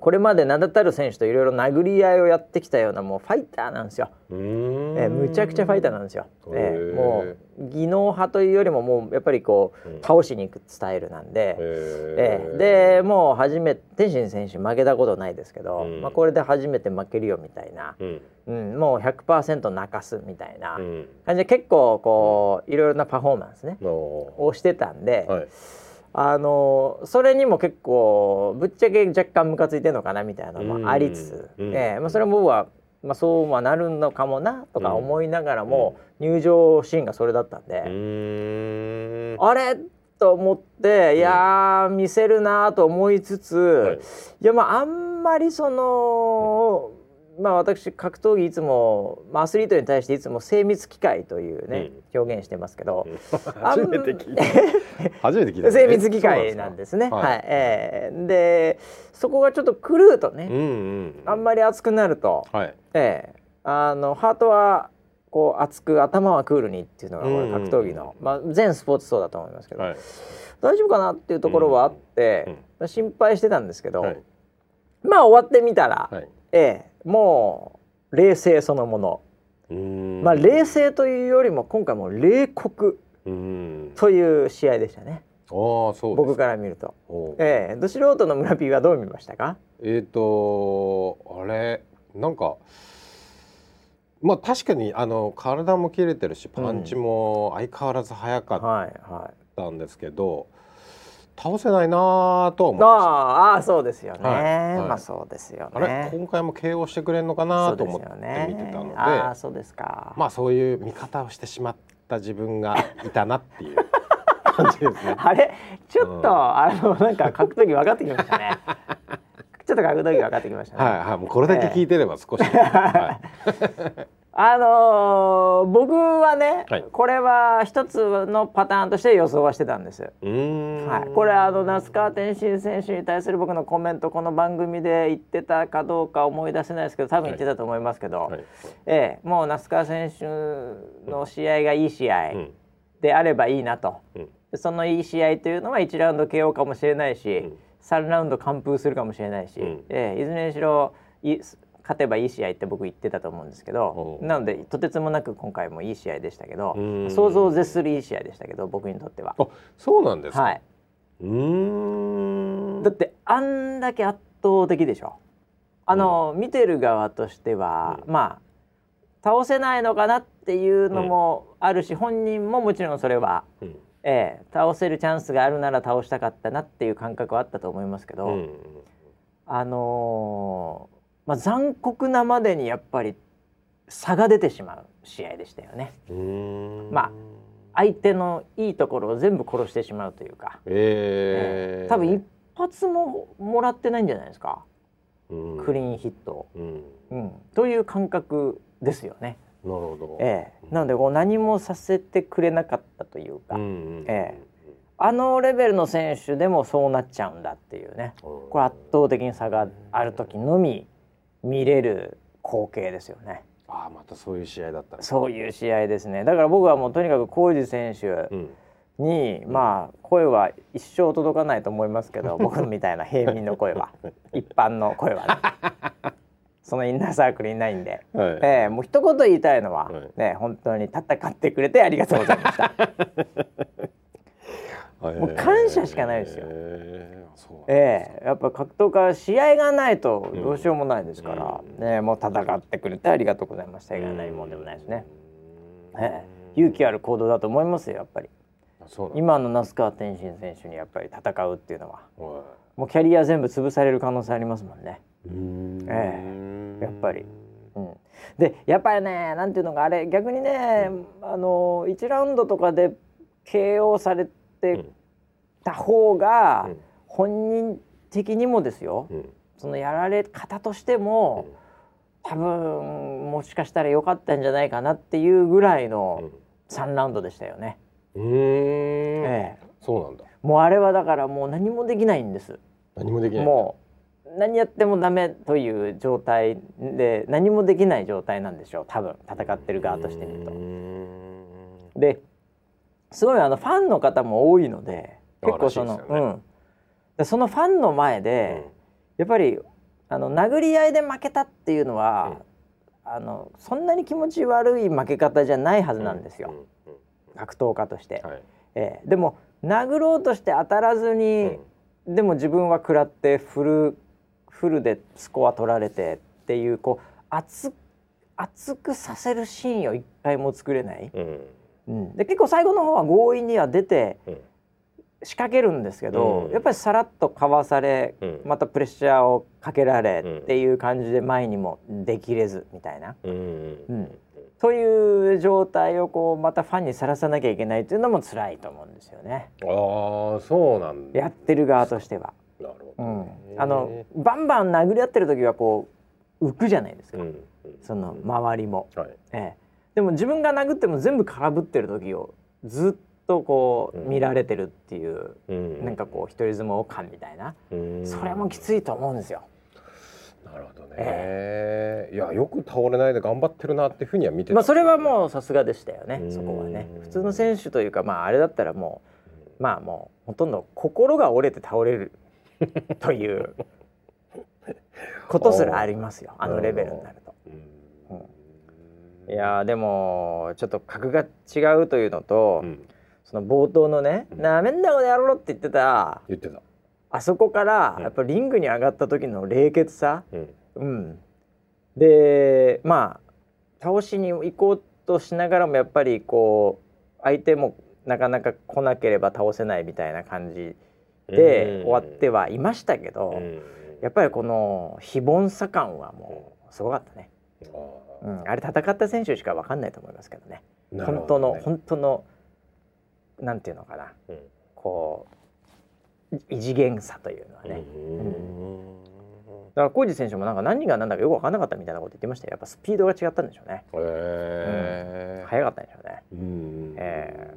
これまで名だたる選手といろいろ殴り合いをやってきたようなもうファイターなんですよ。えー、むちゃくちゃファイターなんですよ。えー、もう技能派というよりももうやっぱりこう倒しに行くスタイルなんで、えー、でもう初めて天心選手負けたことないですけど、まあ、これで初めて負けるよみたいな、うん、もう100%泣かすみたいな感じで結構こういろいろなパフォーマンスねをしてたんで。はいあのそれにも結構ぶっちゃけ若干ムカついてるのかなみたいなのもありつつ、えー、まあ、それも僕は、まあ、そうはなるのかもなとか思いながらも、入場シーンがそれだったんで、あれ？と思っていや見せるなと思いつつ、はい、いやまああんまりその。まあ私格闘技いつも、まあ、アスリートに対していつも精密機械というね、うん、表現してますけど、<laughs> 初めて聞いた。<laughs> 初めて聞いた、ね、精密機械なんですね。はい、はい、えー、でそこがちょっと狂うとね、うんうん、あんまり熱くなると、はい、えー、あのハートはこう熱く頭はクールにっていうのがこれ格闘技の、まあ、全スポーツそうだと思いますけど、はい、大丈夫かなっていうところはあって、うん、心配してたんですけど、はい、まあ終わってみたら、はい、ええもう冷静そのもの。まあ冷静というよりも今回も冷酷。という試合でしたね。あそう僕から見ると、ええ。ー、ど素人の村 P はどう見ましたか？えっ、ー、とあれなんかまあ確かにあの体も切れてるしパンチも相変わらず速かったんですけど、倒せないなと思いまああそうですよね、はい。はい、まあそうですよね。あれ？今回も KO してくれるのかなと思って見てたので、ね、あそうですか。まあそういう見方をしてしまった自分がいたなっていう感じですね。<laughs> あれ？ちょっと、うん、あのなんか格闘技分かってきましたね。<laughs> ちょっと格闘技分かってきましたね。はいはい。もうこれだけ聞いてれば少し、えー、はいあのー、僕はね、はい、これは一つのパターンとして予想はしてたんです。はい、これあの那須川天心選手に対する僕のコメントこの番組で言ってたかどうか思い出せないですけど多分言ってたと思いますけど、はい。はい、ええ、もう那須川選手の試合がいい試合であればいいなと、うん、そのいい試合というのは1ラウンド KO かもしれないし、うん、3ラウンド完封するかもしれないし、うん、ええ、いずれにしろい勝てばいい試合って僕言ってたと思うんですけどなのでとてつもなく今回もいい試合でしたけど想像を絶するいい試合でしたけど僕にとっては。あそうなんですはい、うん。だってあんだけ圧倒的でしょ？あの、うん、見てる側としては、うん、まあ倒せないのかなっていうのもあるし、うん、本人ももちろんそれは、うん、ええ、倒せるチャンスがあるなら倒したかったなっていう感覚はあったと思いますけど、あのーまあ、残酷なまでにやっぱり差が出てしまう試合でしたよね。まあ相手のいいところを全部殺してしまうというか、えー、えー、多分一発ももらってないんじゃないですか、クリーンヒット、うん、うん、という感覚ですよね。なるほど、えー、なのでこう何もさせてくれなかったというか、うんうん、えー、あのレベルの選手でもそうなっちゃうんだっていうね。これ圧倒的に差がある時のみ見れる光景ですよね。ああまたそういう試合だったそういう試合ですね。だから僕はもうとにかく浩二選手に、うん、まあ声は一生届かないと思いますけど <laughs> 僕みたいな平民の声は。<laughs> 一般の声はね。そのインナーサークルいないんで、はい、えー、もう一言言いたいのは、はい、ね本当に戦ってくれてありがとうございました。<laughs> もう感謝しかないですよ。ええ。ー、やっぱ格闘家試合がないとどうしようもないですから、うん、ねもう戦ってくれてありがとうございました。以外ないもんでもないですね。ええ。ー、勇気ある行動だと思いますよやっぱり。今の那須川天心選手にやっぱり戦うっていうのは。もうキャリア全部潰される可能性ありますもんね。ええ。やっぱり。うん、でやっぱりねなんていうのがあれ逆にね、うん、あの1ラウンドとかで KO されてた方が、本人的にもですよ、うん、そのやられ方としても、多分もしかしたら良かったんじゃないかなっていうぐらいの3ラウンドでしたよね。うん、ええ、そうなんだ。もうあれはだからもう何もできないんです。何もできない。もう何やってもダメという状態で何もできない状態なんでしょう多分戦ってる側としてみると。ですごいあのファンの方も多いので結構その、ね、うん、そのファンの前で、うん、やっぱりあの殴り合いで負けたっていうのは、うん、あのそんなに気持ち悪い負け方じゃないはずなんですよ、格闘家として。はい、えー、でも殴ろうとして当たらずに、でも自分は食らってフルフルでスコア取られてっていうこう熱熱くさせるシーンを一回も作れない。うん、で結構最後の方は強引には出て仕掛けるんですけど、うん、やっぱりさらっとかわされ、うん、またプレッシャーをかけられっていう感じで前にもできれずみたいな。うん。という状態をこうまたファンにさらさなきゃいけないっていうのも辛いと思うんですよね。ああそうなんやってる側としては。なるほど、うん、あのバンバン殴り合ってる時はこう浮くじゃないですか、その周りも。はい、ええ。でも自分が殴っても全部空振ってる時をずっとこう見られてるっていう、うん、なんかこう一人相撲感みたいな、うん、それもきついと思うんですよ。なるほどね、えー、いやよく倒れないで頑張ってるなっていうふうには見てまあそれはもうさすがでしたよねそこはね。普通の選手というかまああれだったらもうまあもうほとんど心が折れて倒れるという <laughs> ことすらありますよあのレベルになると。いやでもちょっと格が違うというのと、うん、その冒頭のね「な、めんだこの野郎」って言ってた。言ってた。あそこからやっぱリングに上がった時の冷血さ、うん、うん、でまあ倒しに行こうとしながらもやっぱりこう相手もなかなか来なければ倒せないみたいな感じで終わってはいましたけど、やっぱりこの非凡さ感はもうすごかったね。うん、あれ戦った選手しか分かんないと思いますけどね。どね。本当の本当のなんていうのかな、うん、こう異次元さというのはね。うん。だから浩二選手もなんか何が何だかよく分かんなかったみたいなこと言ってましたよ。やっぱスピードが違ったんでしょうね。へうん、速かったんでしょうね。うえ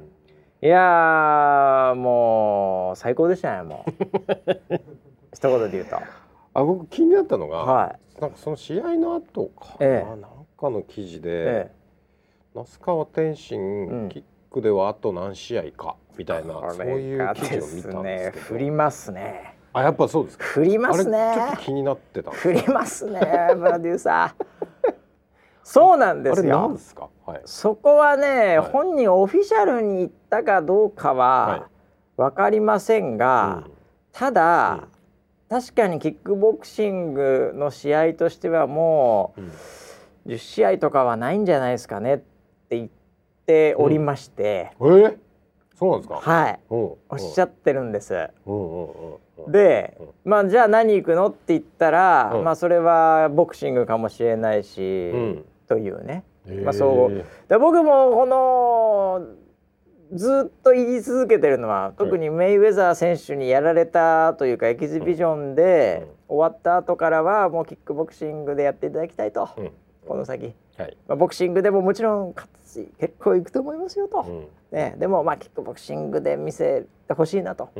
ー、いやもう最高でしたねもう。<laughs> 一言で言うと。あ僕気になったのが、はい、なんかその試合の後かな、ええ、なんかの記事で、ええ、那須川天心、うん、クではあと何試合かみたいなそういう記事を見たんですけど、ね、振りますね。あやっぱそうですか？振りますね。ちょっと気になってた振りますねプロデューサー。そうなんですよ。すはい、そこはね、はい、本人オフィシャルに言ったかどうかは分かりませんが、はいうん、ただ、うん。確かにキックボクシングの試合としてはもう10試合とかはないんじゃないですかねって言っておりまして、うん、えー、そうなんですか？はい。おっしゃってるんです。で、まあじゃあ何行くのって言ったら、まあそれはボクシングかもしれないし、うん、というね、まあそう。で僕もこのずっと言い続けてるのは特にメイウェザー選手にやられたというかエキシビジョンで終わった後からはもうキックボクシングでやっていただきたいと、うん、この先、はい、まあ、ボクシングでももちろん勝つ結構いくと思いますよと、うん、ね、でもまあキックボクシングで見せてほしいなと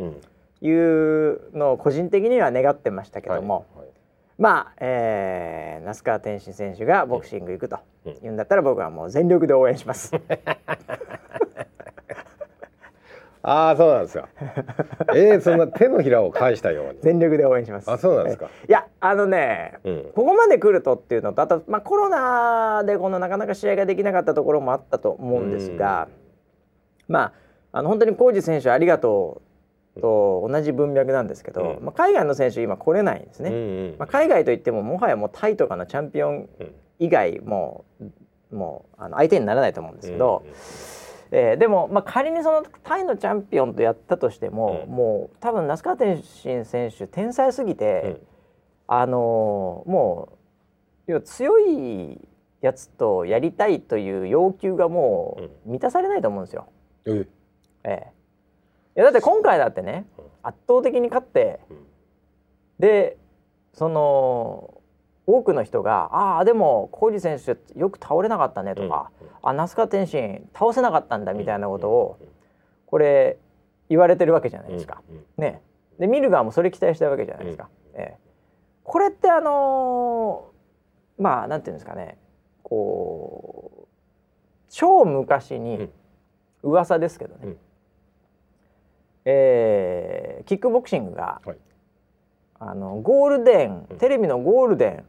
いうのを個人的には願ってましたけども。はい。はい。まあ、えー、那須川天心選手がボクシング行くというんだったら僕はもう全力で応援します。<laughs> ああそうなんですよ。<laughs> えー、そんな手のひらを返したように全力で応援します。あそうなんですか。いやあのね、うん、ここまで来るとっていうのとあとまあコロナでこのなかなか試合ができなかったところもあったと思うんですが、まああの本当に浩二選手ありがとうと同じ文脈なんですけど、うん、まあ海外の選手今来れないんですね。うんうん、まあ海外といってももはやもうタイとかのチャンピオン以外もうもうあの相手にならないと思うんですけど。うんうんえー、でも、まあ、仮にそのタイのチャンピオンとやったとしても、うん、もう多分那須川天心選手天才すぎて、うん、あのー、もう要は強いやつとやりたいという要求がもう満たされないと思うんですよ。うん、ええ。いやだって今回だってね圧倒的に勝って、でその多くの人が「ああでも小路選手よく倒れなかったね」とか「うん、あ那須川天心倒せなかったんだ」みたいなことをこれ言われてるわけじゃないですか。ね、で見る側もそれ期待したわけじゃないですか。ええ、これってあのー、まあなんていうんですかね。こう超昔に噂ですけどね、うん、えー、キックボクシングが、はい、あのゴールデン、テレビのゴールデン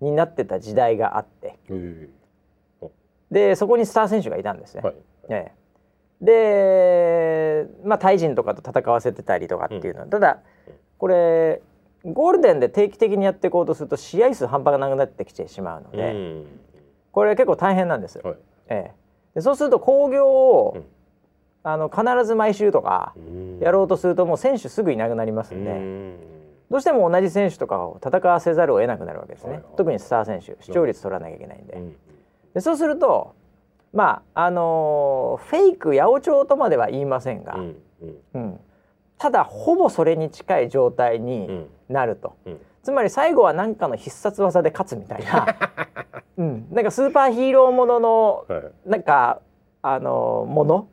になってた時代があって、でそこにスター選手がいたんですね。はい。ね。でまあタイ人とかと戦わせてたりとかっていうの。は、うん、ただこれゴールデンで定期的にやっていこうとすると試合数半端がなくなってきてしまうので、うん、これ結構大変なんです。はい、ええ、でそうすると興行を、うん、あの必ず毎週とかやろうとするともう選手すぐいなくなりますんで。どうしても同じ選手とかを戦わせざるを得なくなるわけですね、はいはい、特にスター選手視聴率取らなきゃいけないんで。うん、でそうするとまああのー、フェイク八百長とまでは言いませんが、うんうん、ただほぼそれに近い状態になると、つまり最後は何かの必殺技で勝つみたいな、うん、なんかスーパーヒーローものの、はい、なん。かあのもの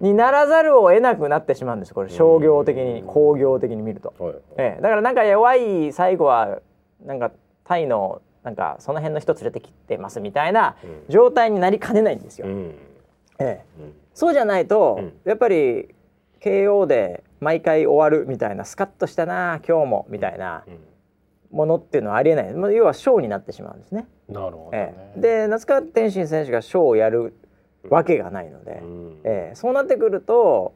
にならざるを得なくなってしまうんですこれ商業的に工業的に見ると、ええ、だからなんか弱い最後はなんかタイのなんかその辺の人連れてきてますみたいな状態になりかねないんですよ。ええ、そうじゃないと、やっぱり KO で毎回終わるみたいなスカッとしたな今日もみたいなものっていうのはありえない。要はショーになってしまうんですね。なるほど、ね、ええ、で夏川天心選手がショーをやるわけがないので、うん、えー、そうなってくると、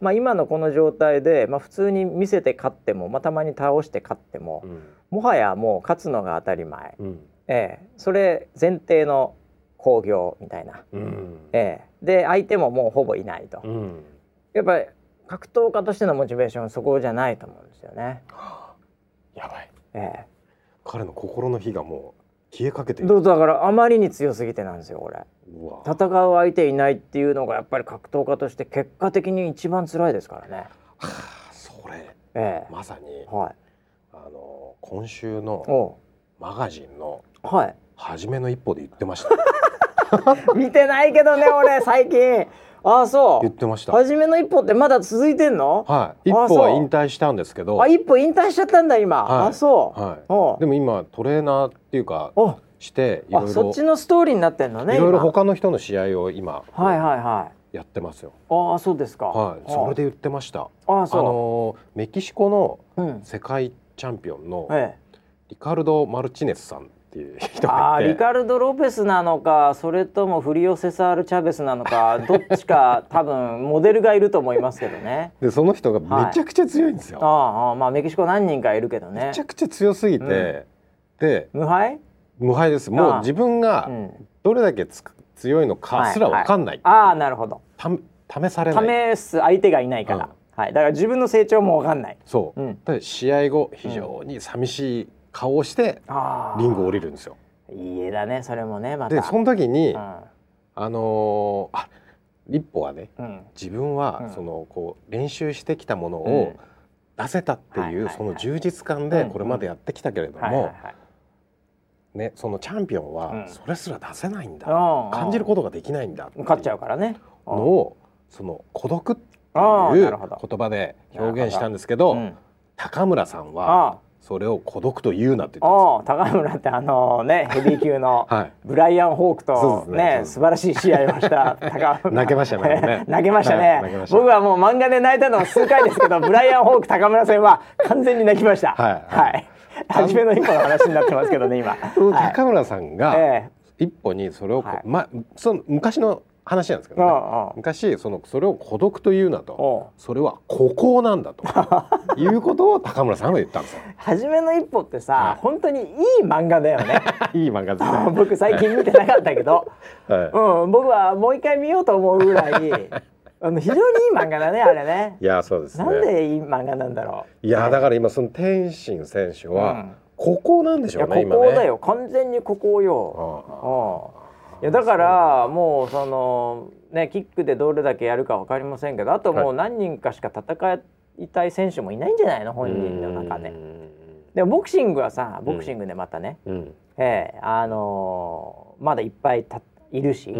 まあ、今のこの状態で、まあ、普通に見せて勝っても、まあ、たまに倒して勝っても、うん、もはやもう勝つのが当たり前、うん、えー、それ前提の興行みたいな、うん、えー、で相手ももうほぼいないと、うん、やっぱり格闘家としてのモチベーションそこじゃないと思うんですよね。やばい、えー、彼の心の火がもう消えかけてだからあまりに強すぎてなんですよこれ。戦う相手いないっていうのがやっぱり格闘家として結果的に一番辛いですからね。はあ、それ、ええ、まさに、はい、あの今週のマガジンの初めの一歩で言ってました、<laughs> 見てないけどね俺最近。あそう。言ってました。初めの一歩ってまだ続いてんの？はい。一歩は引退したんですけど。あ一歩引退しちゃったんだ今、はい、あそう、はい、でも今トレーナーっていうかしていろいろ。そっちのストーリーになってんのねいろいろ他の人の試合を今はいはいはい。やってますよ。ああそうですか。はい。それで言ってました。あそう。あのメキシコの世界チャンピオンのリカルド・マルチネスさんっていう人がいて。リカルド・ロペスなのかそれともフリオ・セサール・チャベスなのかどっちか <laughs> 多分モデルがいると思いますけどね。でその人がめちゃくちゃ強いんですよ、はい、ああまあメキシコ何人かいるけどね。めちゃくちゃ強すぎて、うん、で無敗？無敗です。もう自分がどれだけつ、強いのかすら分かんない、はいはい、ああなるほど。試されない。試す相手がいないから、うん、はい、だから自分の成長も分かんない。そう、うん、で試合後非常に寂しい顔をしてリングを降りるんですよ、いい絵だねそれもねまた。でその時に、うん、あのー、あ立歩はね、うん、自分はそのこう練習してきたものを出せたっていうその充実感でこれまでやってきたけれどもねそのチャンピオンはそれすら出せないんだ、感じることができないんだ勝っちゃうからね。のをその孤独っていう言葉で表現したんですけど高村さんはそれを孤独と言うなって言って高村ってあのね <laughs> ヘビー級のブライアン・ホークとね。ね素晴らしい試合をした高村。<laughs> 泣けましたね。<laughs> 泣けましたね、はい、僕はもう漫画で泣いたの数回ですけどブライアン・ホーク高村戦は完全に泣きました。はい、はい、初めの一歩の話になってますけどね今。高村さんが一歩にそれを、はい、まその昔の話なんですけど、ね、ああ昔そのそれを孤独というなとそれは孤高なんだと <laughs> いうことを高村さんが言ったんですよ。初めの一歩ってさ、はい、本当にいい漫画だよね。<laughs> いい漫画ですね。僕最近見てなかったけど、<laughs> はい、うん、僕はもう一回見ようと思うぐらい。あの非常にいい漫画だねあれね。いやそうです、ね、なんでいい漫画なんだろう。いやだから今その天心選手は、うん、ここなんでしょうね。ここだよ、完全にここよ。ああいやだからもうそのねキックでどれだけやるか分かりませんけどあともう何人かしか戦いたい選手もいないんじゃないの？本人の中で。でもボクシングはさボクシングでまたね、うん、ええあのー、まだいっぱいたいるし、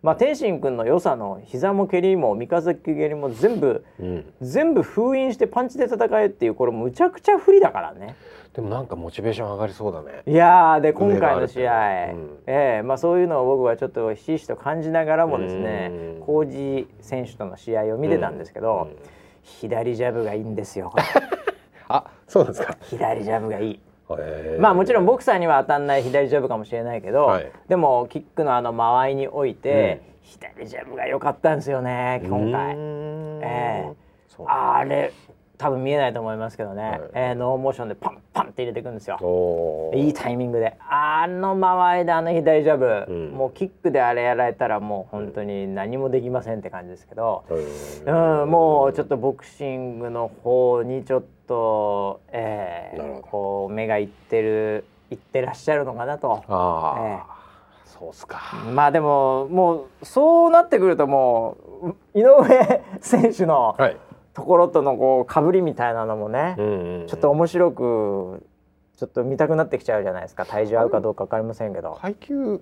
まあ天心君の良さの膝も蹴りも三日月蹴りも全部、うん、全部封印してパンチで戦えっていうこれむちゃくちゃ不利だからね。でもなんかモチベーション上がりそうだね。いやで今回の試合、うん、えー、まあそういうのを僕はちょっとひしひしと感じながらもですね、浩二選手との試合を見てたんですけど、うん、左ジャブがいいんですよ。<laughs> あ、そうですか。左ジャブがいい。まあもちろんボクサーには当たんない左ジャブかもしれないけど、はい、でもキックのあの間合いにおいて、うん、左ジャブが良かったんですよね今回。えー、あれ多分見えないと思いますけどね、はい、えー、ノーモーションでパンパンって入れていくんですよ。いいタイミングで。あの間合いであの左ジャブ、うん、もうキックであれやられたらもう本当に何もできませんって感じですけど、うん、もうちょっとボクシングの方にちょっと、えー、こう目がいってるいってらっしゃるのかなと。あえーそうっすか。まあでももうそうなってくるともう井上選手の、はいところとのこうかぶりみたいなのもね、うんうんうん、ちょっと面白くちょっと見たくなってきちゃうじゃないですか。体重合うかどうか分かりませんけど。階級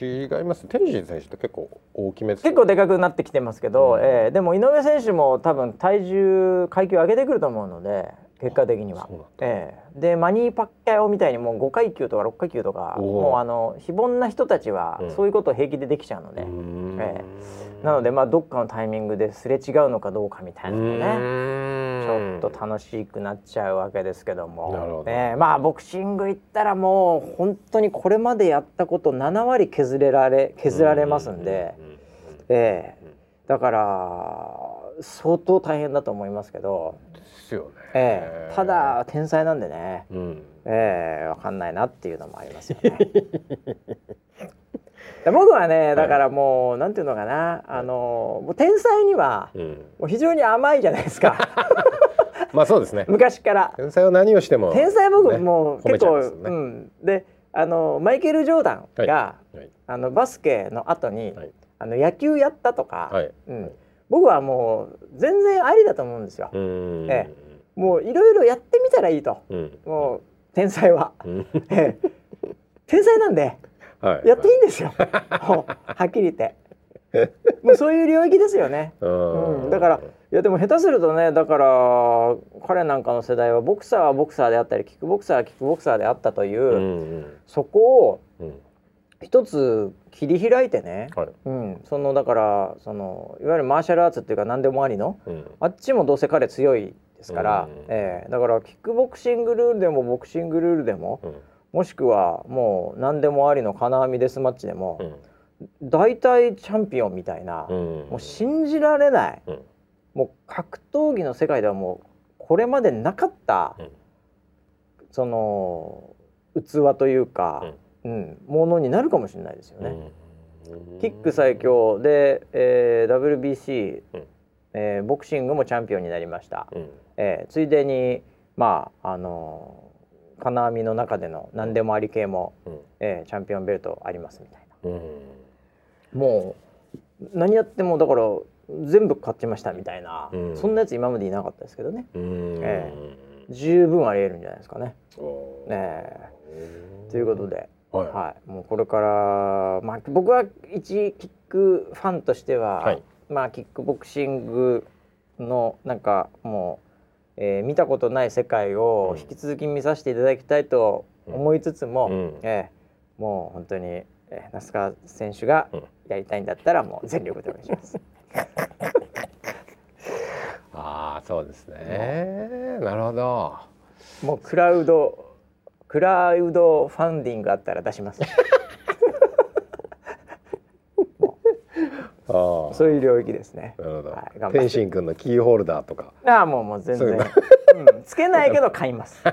違います。天心選手って結構大きめ結構でかくなってきてますけど、うん、えー、でも井上選手も多分体重階級上げてくると思うので結果的には。えー、でマニー・パッキャオみたいにもう5階級とか6階級とかもうあの非凡な人たちはそういうことを平気でできちゃうので、うん、えー、なのでまあどっかのタイミングですれ違うのかどうかみたいなのねちょっと楽しくなっちゃうわけですけども。ど、えー、まあボクシングいったらもう本当にこれまでやったこと7割削れられ削られますんで、えー、だから相当大変だと思いますけど。ですよね。ええ、ただ天才なんでね、うん、ええ、わかんないなっていうのもありますよね。<laughs> 僕はねだからもう、はい、なんていうのかな。あのもう天才には、もう非常に甘いじゃないですか。<laughs> まあそうですね。昔から。天才は何をしても、天才僕もう結構、ね、うん。であのマイケル・ジョーダンが、はい。はい、あのバスケの後に、あの野球やったとか、うん。僕はもう全然ありだと思うんですよ。ええ、もういろいろやってみたらいいと、うん、もう天才は、ええ、天才なんで、はい、やっていいんですよ、<laughs> はっきり言って。もうそういう領域ですよね。うん、だからいやでも下手するとねだから彼なんかの世代はボクサーはボクサーであったりキックボクサーはキックボクサーであったという、うんうん、そこを一つ切り開いてね、はい、うん、そのだからそのいわゆるマーシャルアーツっていうか何でもありの、うん、あっちもどうせ彼強いですから、うん、えー、だからキックボクシングルールでもボクシングルールでも、うん、もしくはもう何でもありの金網デスマッチでも、大体チャンピオンみたいな、もう信じられない、もう格闘技の世界ではもうこれまでなかった、その器というか。うん、ものになるかもしれないですよね。キック最強で、えー、WBC、うん、えー、ボクシングもチャンピオンになりました。うん、えー、ついでにまああのー、金網の中での何でもあり系も、うん、えー、チャンピオンベルトありますみたいな。うん、もう何やってもだから全部勝ちましたみたいな、うん、そんなやつ今までいなかったですけどね。えー、十分ありえるんじゃないですかね。えー、ということで。はい、はい、もうこれから、まあ、僕は一キックファンとしては、はい、まあキックボクシングのなんかもう、えー、見たことない世界を引き続き見させていただきたいと思いつつも、うん、えー、もう本当に、えー、那須川選手がやりたいんだったらもう全力でお願いします。<laughs> ああそうですね。なるほど。もうクラウドクラウドファンディングあったら出しますそういう領域ですね。なるほど。はい、天心君のキーホルダーとか。ああもうもう全然。うん、つけないけど買います。<laughs>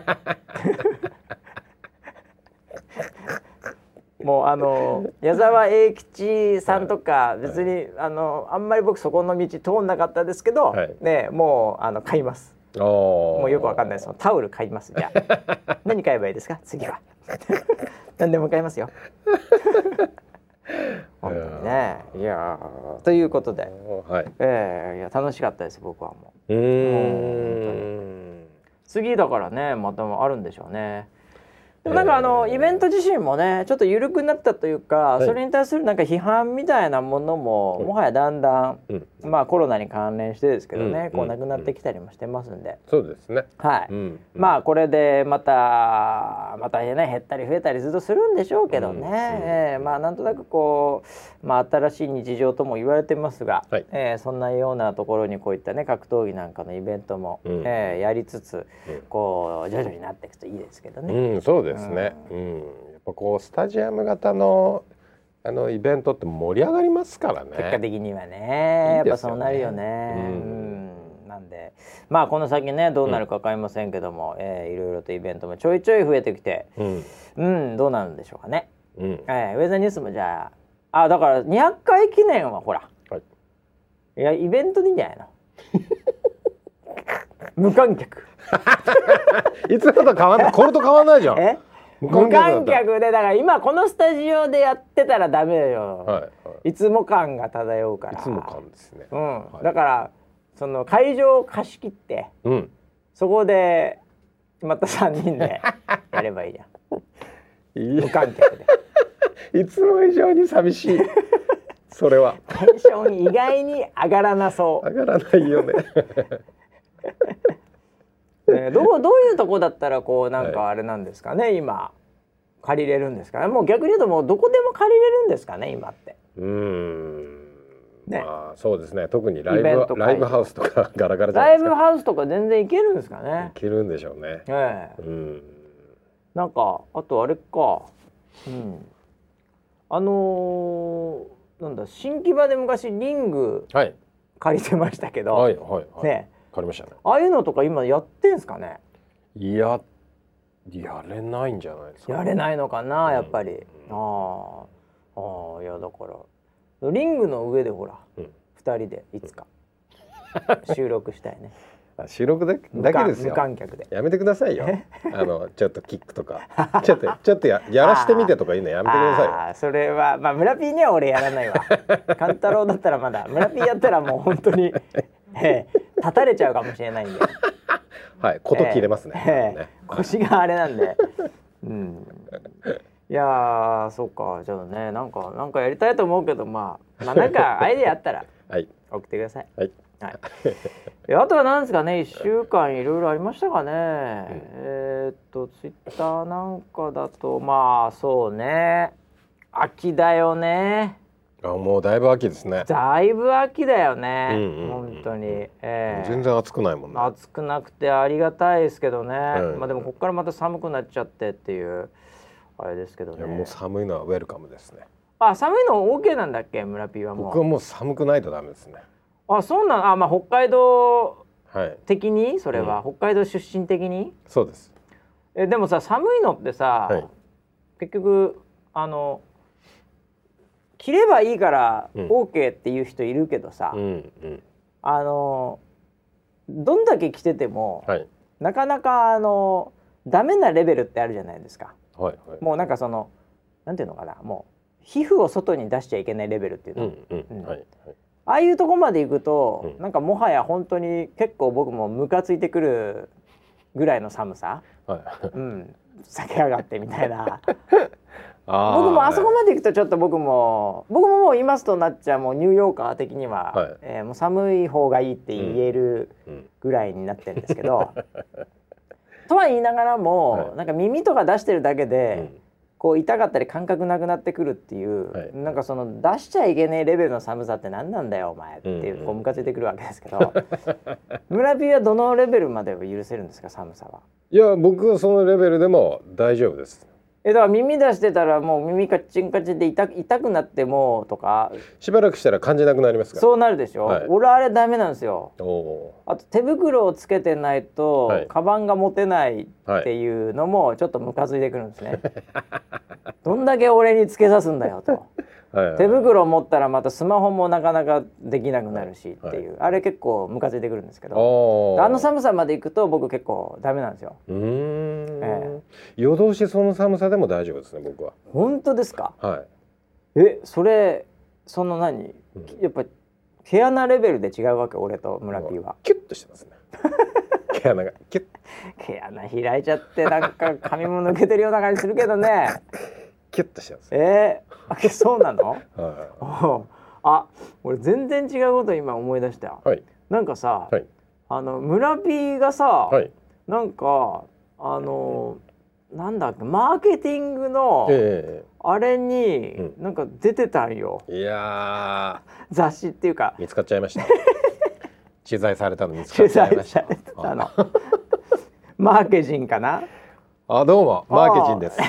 もうあの矢沢永吉さんとか別に、はい、あのあんまり僕そこの道通んなかったですけど、はい、ねもうあの買います。もうよくわかんないですタオル買いますじゃあ <laughs> 何買えばいいですか？次は <laughs> 何でも買いますよ本当にね。いやということで、はい、えー、いや楽しかったです僕はもう。うん。次だからねまたあるんでしょうねでもなんかあの、イベント自身もねちょっと緩くなったというか、はい、それに対するなんか批判みたいなものも、もはやだんだん、うん、まあコロナに関連してですけどね、うん、こうなくなってきたりもしてますんで、そうですね。はい、うん、まあこれでまたまたね減ったり増えたりずっとするんでしょうけどね、うん、えー、まあなんとなくこう、まあ、新しい日常とも言われてますが、はい、えー、そんなようなところにこういったね格闘技なんかのイベントも、うん、えー、やりつつ、こう徐々になっていくといいですけどね。うん、そうですね、うん、やっぱこうスタジアム型のあのイベントって盛り上がりますからね。結果的にはね、ね、やっぱそうなるよね、うん、なんで。まあこの先ねどうなるか分かりませんけども、うん、えー、いろいろとイベントもちょいちょい増えてきて、うん、うん、どうなるんでしょうかね、うん。えー、ウェザーニュースもじゃああだから200回記念はほら、はい、いやイベントでいいんじゃないの？<laughs> 無観客 <laughs> いつもと変わんないこれと変わんないじゃん。え？無観客でだから今このスタジオでやってたらダメよ、はいはい、いつも感が漂うから。いつも感ですね、うん、はい、だからその会場を貸し切って、うん、そこでまた3人で <laughs> やればいいじゃん。無観客で。<laughs> いつも以上に寂しい。それは。テンション意外に上がらなそう。上がらないよねね、どう <laughs> どういうとこだったらこうなんかあれなんですかね、はい、今。借りれるんですかね。もう逆に言うともうどこでも借りれるんですかね今って。うん。ね、まあそうですね。特にライブライブハウスとかガラガラじゃないですか。ライブハウスとか全然いけるんですかね。いけるんでしょうね。ええ。うん。なんかあとあれか。うん。あのー、なんだ新木場で昔リング借りてましたけど、はい、はいはいはい、ねかりましたね。ああいうのとか今やってんすかね？いややれないんじゃないですか、ね、やれないのかなやっぱり、うん、ああいやだから。リングの上でほら、うん、2人でいつか、うん、収録したいね収録だけですよ。無観客で。やめてくださいよ。<laughs> あのちょっとキックとか。ちょっと <laughs> ちょっとややらしてみてとかいうのやめてくださいよ。あそれはまあ村ピーには俺やらないわ。<laughs> 勘太郎だったらまだ村ピーやったらもう本当にええ立たれちゃうかもしれないんで。はいこと切れますね,、ええ腰があれなんで。うん。いやそうか。じゃあねなんかなんかやりたいと思うけどまあまあなんかアイデアあったら送ってください。はいはい、<laughs> あとは何ですかね？1週間いろいろありましたかね、うん、えっとツイッターなんかだとまあそうね。秋だよね。あもうだいぶ秋ですね。だいぶ秋だよね、うんうん、本当に、えー、全然暑くないもんね。暑くなくてありがたいですけどね、うん、まあでもここからまた寒くなっちゃってっていうあれですけどね。もう寒いのはウェルカムですね。あ寒いの OK なんだっけ？村ピーはもう。僕はもう寒くないとダメですねあそうなんあまあ北海道的に、はい、それは、うん、北海道出身的に？そうです。えでもさ寒いのってさ、はい、結局あの着ればいいから OK っていう人いるけどさ、うんうん、あのどんだけ着てても、はい、なかなかあのダメなレベルってあるじゃないですか。はいはい、もうなんかそのなんていうのかなもう皮膚を外に出しちゃいけないレベルっていうの。ああいうとこまで行くと、うん、なんかもはや本当に結構僕もムカついてくるぐらいの寒さ、はい、うん、酒上がってみたいな。<laughs> 僕もあそこまで行くとちょっと僕も僕ももう今すとなっちゃうもうニューヨーカー的には、はい、えー、もう寒い方がいいって言えるぐらいになってるんですけど、うんとは言いながらも、はい、なんか耳とか出してるだけで、うん、こう痛かったり感覚なくなってくるっていう、はい、なんかその出しちゃいけねえレベルの寒さって何なんだよお前っていう、うんうん、こうムカついてくるわけですけど <laughs> 村ピーはどのレベルまで許せるんですか寒さは？いや僕はそのレベルでも大丈夫です。えだから耳出してたらもう耳カッチンカチンで痛痛くなってもとか。しばらくしたら感じなくなりますか？そうなるでしょ、はい、俺あれダメなんですよ。あと手袋をつけてないと、はい、カバンが持てないっていうのもちょっとムカついてくるんですね、<laughs> どんだけ俺につけさすんだよと手袋を持ったらまたスマホもなかなかできなくなるしっていう、はい、あれ結構ムカついてくるんですけど。あの寒さまで行くと僕結構ダメなんですよ。うん、えー、夜通しその寒さでも大丈夫ですね僕は。本当ですか？はい。えそれその何、やっぱ毛穴レベルで違うわけ俺と村 P は。キュッとしてますね。<laughs> 毛穴が。キュッ。毛穴開いちゃってなんか髪も抜けてるような感じするけどねキュッとしてます。えー、そうなの、<laughs> はい、あ俺全然違うこと今思い出した、はい、なんかさ、はい、あの村 P がさ、はい、なんかあのなんだっけマーケティングの、えー、あれに、なんか出てたんよ。いや雑誌っていうか。見つかっちゃいました。<laughs> 取材されたの見つかっちゃいました。マーケジンかな？あどうも。マーケジンです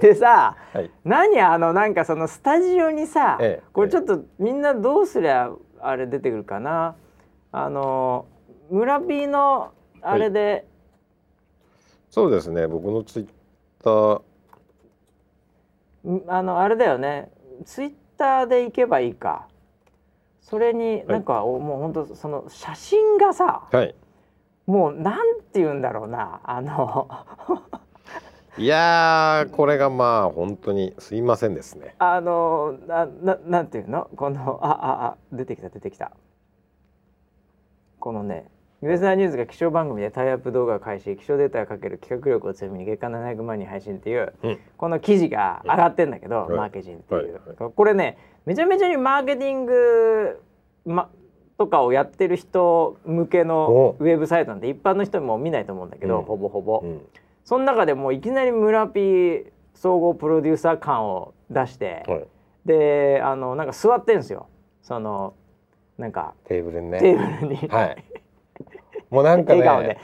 でさ、はい、何あのなんかそのスタジオにさ、ええ、これちょっとみんなどうすりゃあれ出てくるかな？あの村 P のあれで、はい、そうですね。僕のツイッター。あのあれだよね。ツイッターで行けばいいか。それになんか、はい、もう本当その写真がさ、はい、もうなんて言うんだろうな。あのいやこれがまあ本当にすいませんですね。あのなななんていうの？このあああ出てきた出てきた。このねウェザーニューズが気象番組でタイアップ動画を開始気象データをかける企画力を強みに月間700万人配信っていう、うん、この記事が上がってんだけど、うん、マーケティングっていう、はいはい、これねめちゃめちゃにマーケティング、ま、とかをやってる人向けのウェブサイトなんで一般の人も見ないと思うんだけど、うん、ほぼほぼ。その中でもいきなり村 P 総合プロデューサー感を出して、はい、であのなんか座ってんですよ。そのなんかテーブルにね。テーブルに、はい、もうなんか、ね、<laughs> 笑顔で。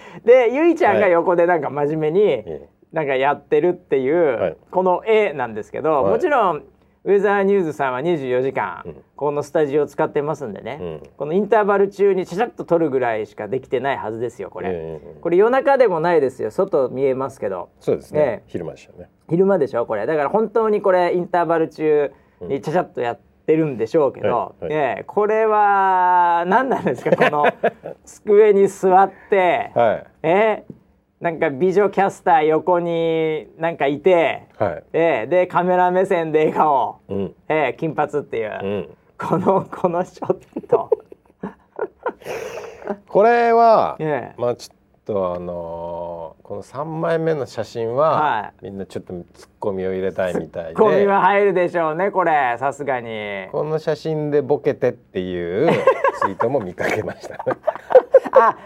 でゆいちゃんが横でなんか真面目に、なんかやってるっていう、はい、この絵なんですけど、もちろんウェザーニューズさんは24時間、このスタジオを使ってますんでね、うん、このインターバル中にちゃちゃっと撮るぐらいしかできてないはずですよこれ、えー、これ夜中でもないですよ外見えますけど。そうですね、ね、昼間でしょうね。昼間でしょこれ。だから本当にこれインターバル中にちゃちゃっとやってるんでしょうけど、うん、えー、これは何なんですかこの <laughs> 机に座って、はい、えーなんか美女キャスター横になんかいて、はい、えでカメラ目線で笑顔、うん、えー、金髪っていう、うん、このこのショット。<laughs> これは、えー、まあちょっとあのー、この3枚目の写真は、はい、みんなちょっとツッコミを入れたいみたいで。ツッコミは入るでしょうねこれ。さすがに。この写真でボケてっていうツイートも見かけました <laughs> あ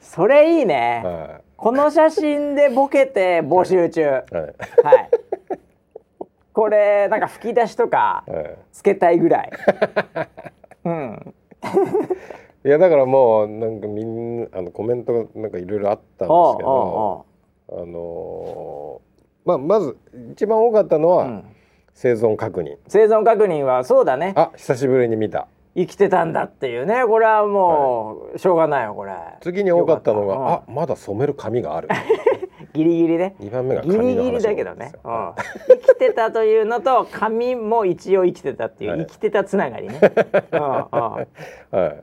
それいいね、はいこの写真でボケて募集中。はい。はい、これなんか吹き出しとかつけたいぐらい。<laughs> うん。いやだからもうなんかみんなあのコメントがなんかいろいろあったんですけど、あのー、まあまず一番多かったのは、うん、生存確認。生存確認はそうだね。あ久しぶりに見た。生きてたんだっていうね。これはもうしょうがないよこれ。次に多かったのが、うん、あまだ染める髪がある。<laughs> ギリギリね。2番目がギリギリだけどね、うん、生きてたというのと髪も一応生きてたっていう、はい、生きてたつながりね、<laughs> うんはい。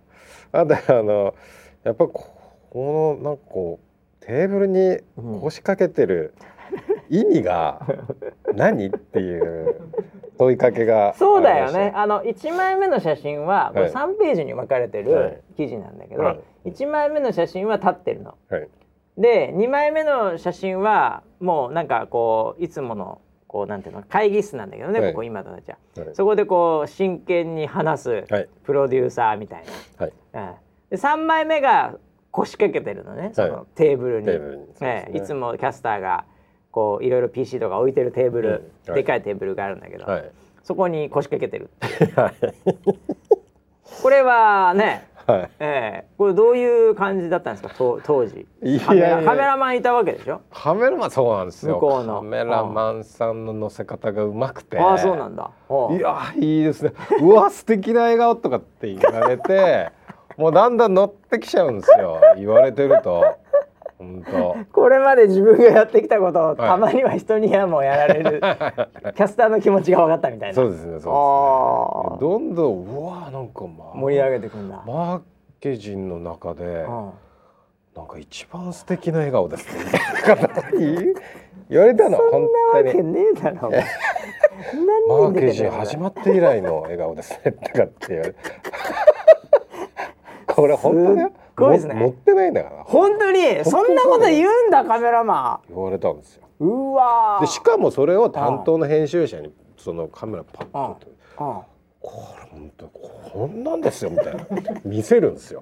あとあのやっぱこのなんかこうテーブルに腰掛けてる意味が何っていう <laughs> 問いかけがそうだよね。あの1枚目の写真はこれ3ページに分かれてる記事なんだけど、はい、1枚目の写真は立ってるの。はい、で2枚目の写真はもうなんかこういつものこうなんていうの会議室なんだけどね、はい、ここ今となっちゃう、はい、そこでこう真剣に話すプロデューサーみたいな、はい。うん、で3枚目が腰掛けてるのねそのテーブルに、いつもキャスターがこういろいろ PC とか置いてるテーブル、うんはい、でかいテーブルがあるんだけど、はい、そこに腰掛けてる。<laughs> これはねはい、えー、これどういう感じだったんですか？当当時。カメラカメラマンいたわけでしょ？カメラマンそうなんですよ。カメラマンさんの乗せ方がうまくて。ああそうなんだ。いやいいですね。<laughs> うわ素敵な笑顔とかって言われてもうだんだん乗ってきちゃうんですよ。言われてると本当。これまで自分がやってきたことを、はい、たまには人にはもうやられる。<laughs> キャスターの気持ちが分かったみたいな。そうですねそうですね。どんどんうわなんかまあ盛り上げてくんだ。マーケジンの中で、なんか一番素敵な笑顔ですね。<laughs> 言われたの本当にそんなわけねえだろ <laughs> マーケジン始まって以来の笑顔ですねとかって言われこれ本当にごいですね。持ってないんだから。本当に？そんなこと言うんだカメラマン。言われたんですよ。うわでしかもそれを担当の編集者にそのカメラパッとこれ本当こんなんですよみたいな。<laughs> 見せるんですよ。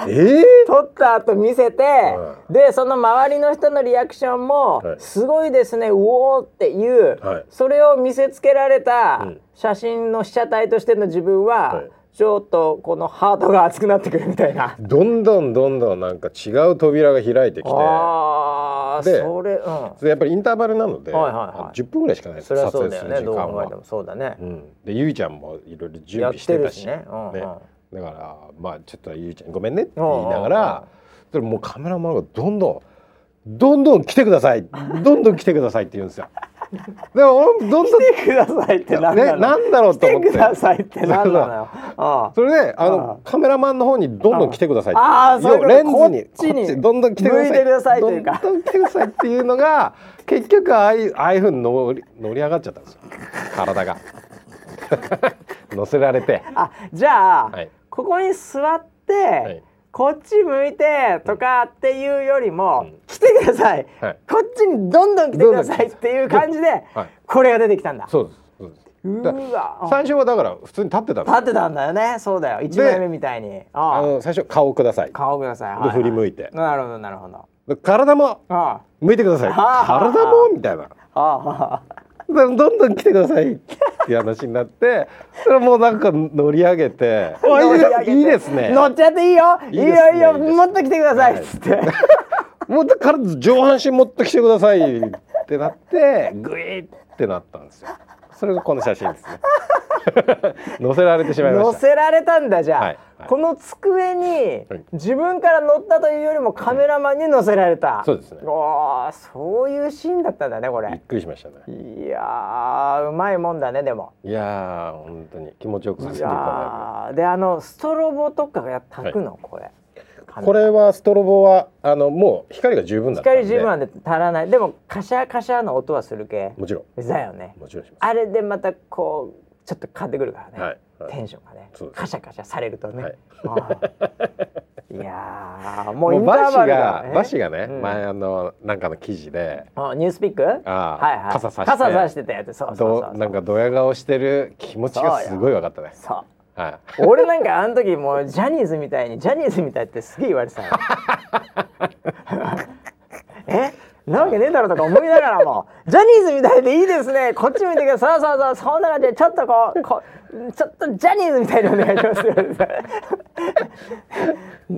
えー、撮った後見せて、はい、でその周りの人のリアクションも、はい、すごいですねうおーっていう、はい、それを見せつけられた写真の被写体としての自分は、ちょっとこのハートが熱くなってくるみたいな。どんどんどんどんなんか違う扉が開いてきて。あでそれ、うん、やっぱりインターバルなので、はいはいはい、10分ぐらいしかない。ですそれはそうだよね。どう考えてもそうだね、うん、でゆいちゃんもいろいろ準備してたし。ね、うんうん、だからまあちょっとゆいちゃんごめんねって言いながらそれもうカメラマンがどんどんどんどん来てください。どんどん来てくださいって言うんですよでも俺どんどん。来てくださいって何なの、ね、なんだろうと思って。来てくださいって何なのよ？それであのカメラマンの方にどんどん来てください。ああそうレンズにこっちに。どんどん来てください。どんどん来てくださいっていうのが結局ああいうああいうふうに乗り乗り上がっちゃったんですよ。体が。<laughs> 乗せられて。あじゃあ、はい、ここに座って、はいこっち向いてとかっていうよりも、うん、来てください、はい、こっちにどんどん来てくださいっていう感じで、はい、これが出てきたんだ。そうです。最初はだから普通に立ってた立ってたんだよね。そうだよ。一枚目みたいに。あの最初顔ください。顔ください、はい。はい、振り向いて。なるほどなるほど。体も向いてください。体もみたいな。ああどんどん来てください。って話になってそれもうなんか乗り上げていいですね。乗っちゃっていいよ。いいよいいよ。もっと来てください。っつって、<laughs> もっと体上半身もっと来てくださいってなってグイってなったんですよ。それがこの写真ですね <laughs> 乗せられてしまいました。乗せられたんだじゃあ、はいはい、この机に自分から乗ったというよりもカメラマンに乗せられた、うん、そうですね。おそういうシーンだったんだねこれ。びっくりしましたね。いやうまいもんだねでも。いや本当に気持ちよくさせていただいて。であのストロボとかが炊くの、はい、これ。これはストロボはあのもう光が十分だった光十分なんで足らない。でもカシャカシャの音はする系。もちろん。だよね。もちろんあれでまたこうちょっと変わってくるからね、テンションがね。カシャカシャされるとね、はい、<laughs> いやもうインターバルがバシがね、うん、前あのなんかの記事で。あニュースピック？あ、はいはい、傘さして。傘さしてたやつ。そうそうそうなんかドヤ顔してる気持ちがすごい分かったね。そう。はい、俺なんかあの時もうジャニーズみたいにジャニーズみたいってすげえ言われてた <laughs> え？なわけねえだろとか思いながらも <laughs> ジャニーズみたいでいいですね。こっち向いてください。そうそうそうそんな感じでちょっとこうこちょっとジャニーズみたいにお願いします。よ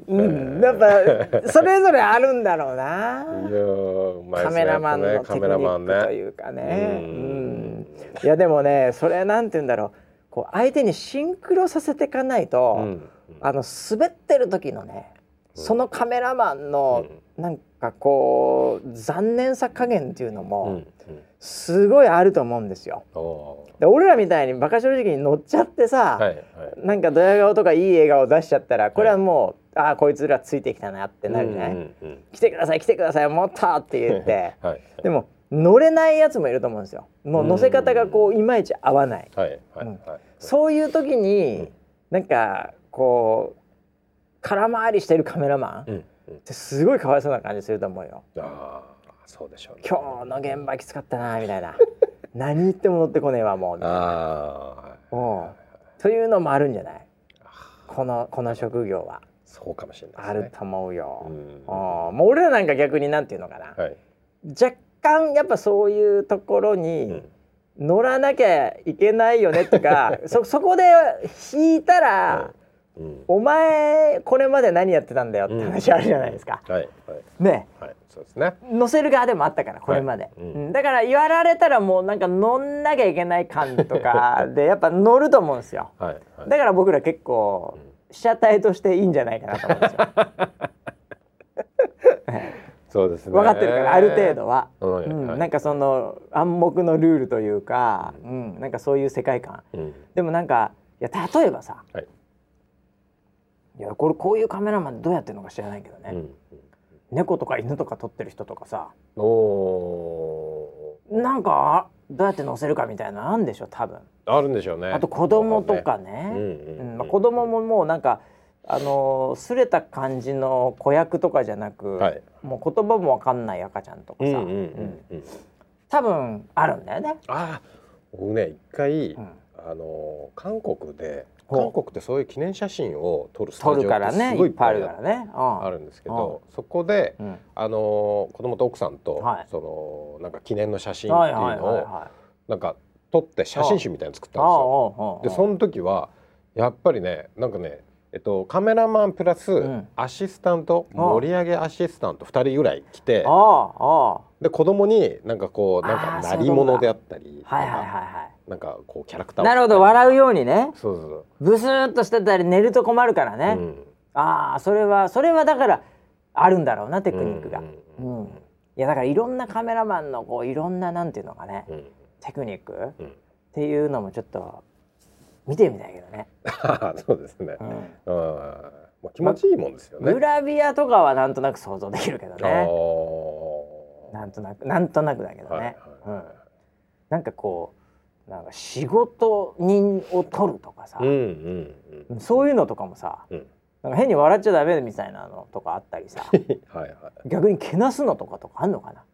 うん、やっぱそれぞれあるんだろうな。いやカメラマンのテクニックというかね。ねうん、いやでもねそれなんて言うんだろう。こう相手にシンクロさせていかないと、うん、あの滑ってる時のねそのカメラマンのなんかこう残念さ加減っていうのもすごいあると思うんですよ。で俺らみたいにバカ正直に乗っちゃってさ、はいはい、なんかドヤ顔とかいい笑顔出しちゃったらこれはもう、はい、ああこいつらついてきたなってなるじゃない、うんうんうん、来てください来てくださいもっとって言って、<laughs> はい、でも乗れないやつもいると思うんですよ。もう乗せ方がこういまいち合わない。そういう時になんかこう空回りしてるカメラマンってすごいかわいそうな感じすると思うよ。あそうでしょう、ね、今日の現場きつかったなみたいな。<laughs> 何言っても乗ってこねえわもう。ああというのもあるんじゃない？このこの職業は。そうかもしれない、ね、あると思うよ。うん、もう俺らなんか逆になんていうのかな、はい、若干やっぱそういうところに乗らなきゃいけないよねとか <laughs> そそこで引いたら、うん、お前これまで何やってたんだよって話あるじゃないですか。はいはい、ね、はい、そうですね。乗せる側でもあったからこれまで、はい。うん、だから言われたらもうなんか乗んなきゃいけない感とかでやっぱ乗ると思うんですよ。はいはい、だから僕ら結構被写体としていいんじゃないかなと思うんですよ。<laughs> そうですね。分かってるからある程度は、うん、なんかその暗黙のルールというか、うん、なんかそういう世界観。うん、でもなんかいや例えばさ、はい、いやこれこういうカメラマンどうやってるのか知らないけどね、うん、猫とか犬とか撮ってる人とかさ。おなんかどうやって載せるかみたいなのあるんでしょ多分。あるんでしょうね。あと子供とかね、子供ももうなんかあのすれた感じの子役とかじゃなく、はい、もう言葉もわかんない赤ちゃんとかさ。多分あるんだよね。あ僕ね一回、うん。あの韓国で韓国ってそういう記念写真を撮るスタジオってすごいいっぱいあるからね。あるんですけどそこで、うん、あの子供と奥さんと、はい、そのなんか記念の写真っていうのをなんか撮って写真集みたいに作ったんですよ。でその時はやっぱりねなんかねえっと、カメラマンプラスアシスタント、うん、盛り上げアシスタント2人ぐらい来てで子供になんかこうなんか鳴り物であったりはいはいはいはいなんかこうキャラクターなるほど笑うようにね。そうそうブスッとしてたり寝ると困るからね、うん、ああそれはそれはだからあるんだろうなテクニックが、うん、うん、いやだからいろんなカメラマンのこういろんななんていうのかね、うん、テクニック、っていうのもちょっと見てみたいけどね。<laughs> そうですね、うん、まあ、気持ちいいもんですよね。グラビアとかはなんとなく想像できるけどね。なんとなくなんとなくだけどね、はいはい。うん、なんかこうなんか仕事人を取るとかさ、うんうんうん、そういうのとかもさ、うん、なんか変に笑っちゃダメみたいなのとかあったりさ <laughs> はい、はい、逆にけなすのとかとかあんのかな？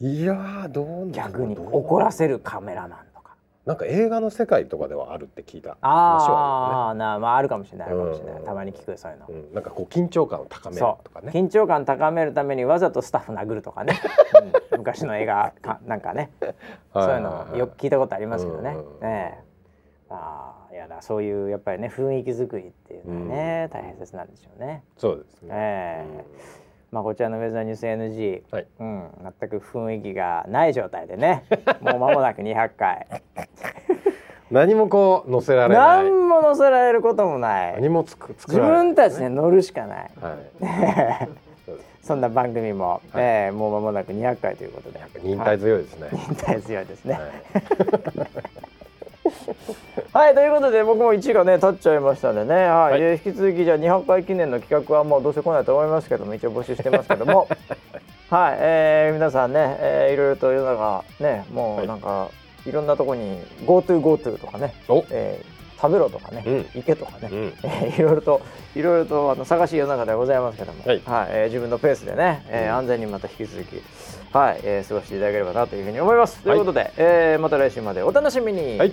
いやどう逆に怒らせるカメラマンなんか映画の世界とかではあるって聞いた。ああ、ね、なまああるかもしれないかもしれない、たまに聞くそういうの、うん、なんかこう緊張感を高めるとかね。緊張感高めるためにわざとスタッフ殴るとかね、<laughs> うん、昔の映画かなんかね。そういうのよく聞いたことありますけどね、うん、ええ。ああいやだそういうやっぱりね雰囲気作りっていうのはね、大変切なんでしょうね。そうですね。ええまあ、こちらのウェザーニュース NG、はい。うん、全く雰囲気がない状態でね。<laughs> もう間もなく200回。何もこう載せられない。何も載せられることもない。何もつく自分たちで乗るしかない、はい、<laughs> そんな番組も、はい、えー、もう間もなく200回ということで。忍耐強いですね、忍耐強いですね、はいはいということで僕も1がね経っちゃいましたんでね、はい、はい、引き続きじゃあ200回記念の企画はもうどうせ来ないと思いますけども一応募集してますけども。<laughs> はい、えー、皆さんね、えー、いろいろと世の中ねもうなんか、はい、いろんなとこに GoToGoTo とかね、えー、食べろとかね、うん、行けとかね、うん、えー、いろいろといろいろとあの探しい世の中ではございますけども、はい、はい、えー、自分のペースでね、えー、安全にまた引き続きはい、えー、過ごしていただければなというふうに思います。ということで、はい、えー、また来週までお楽しみに。はい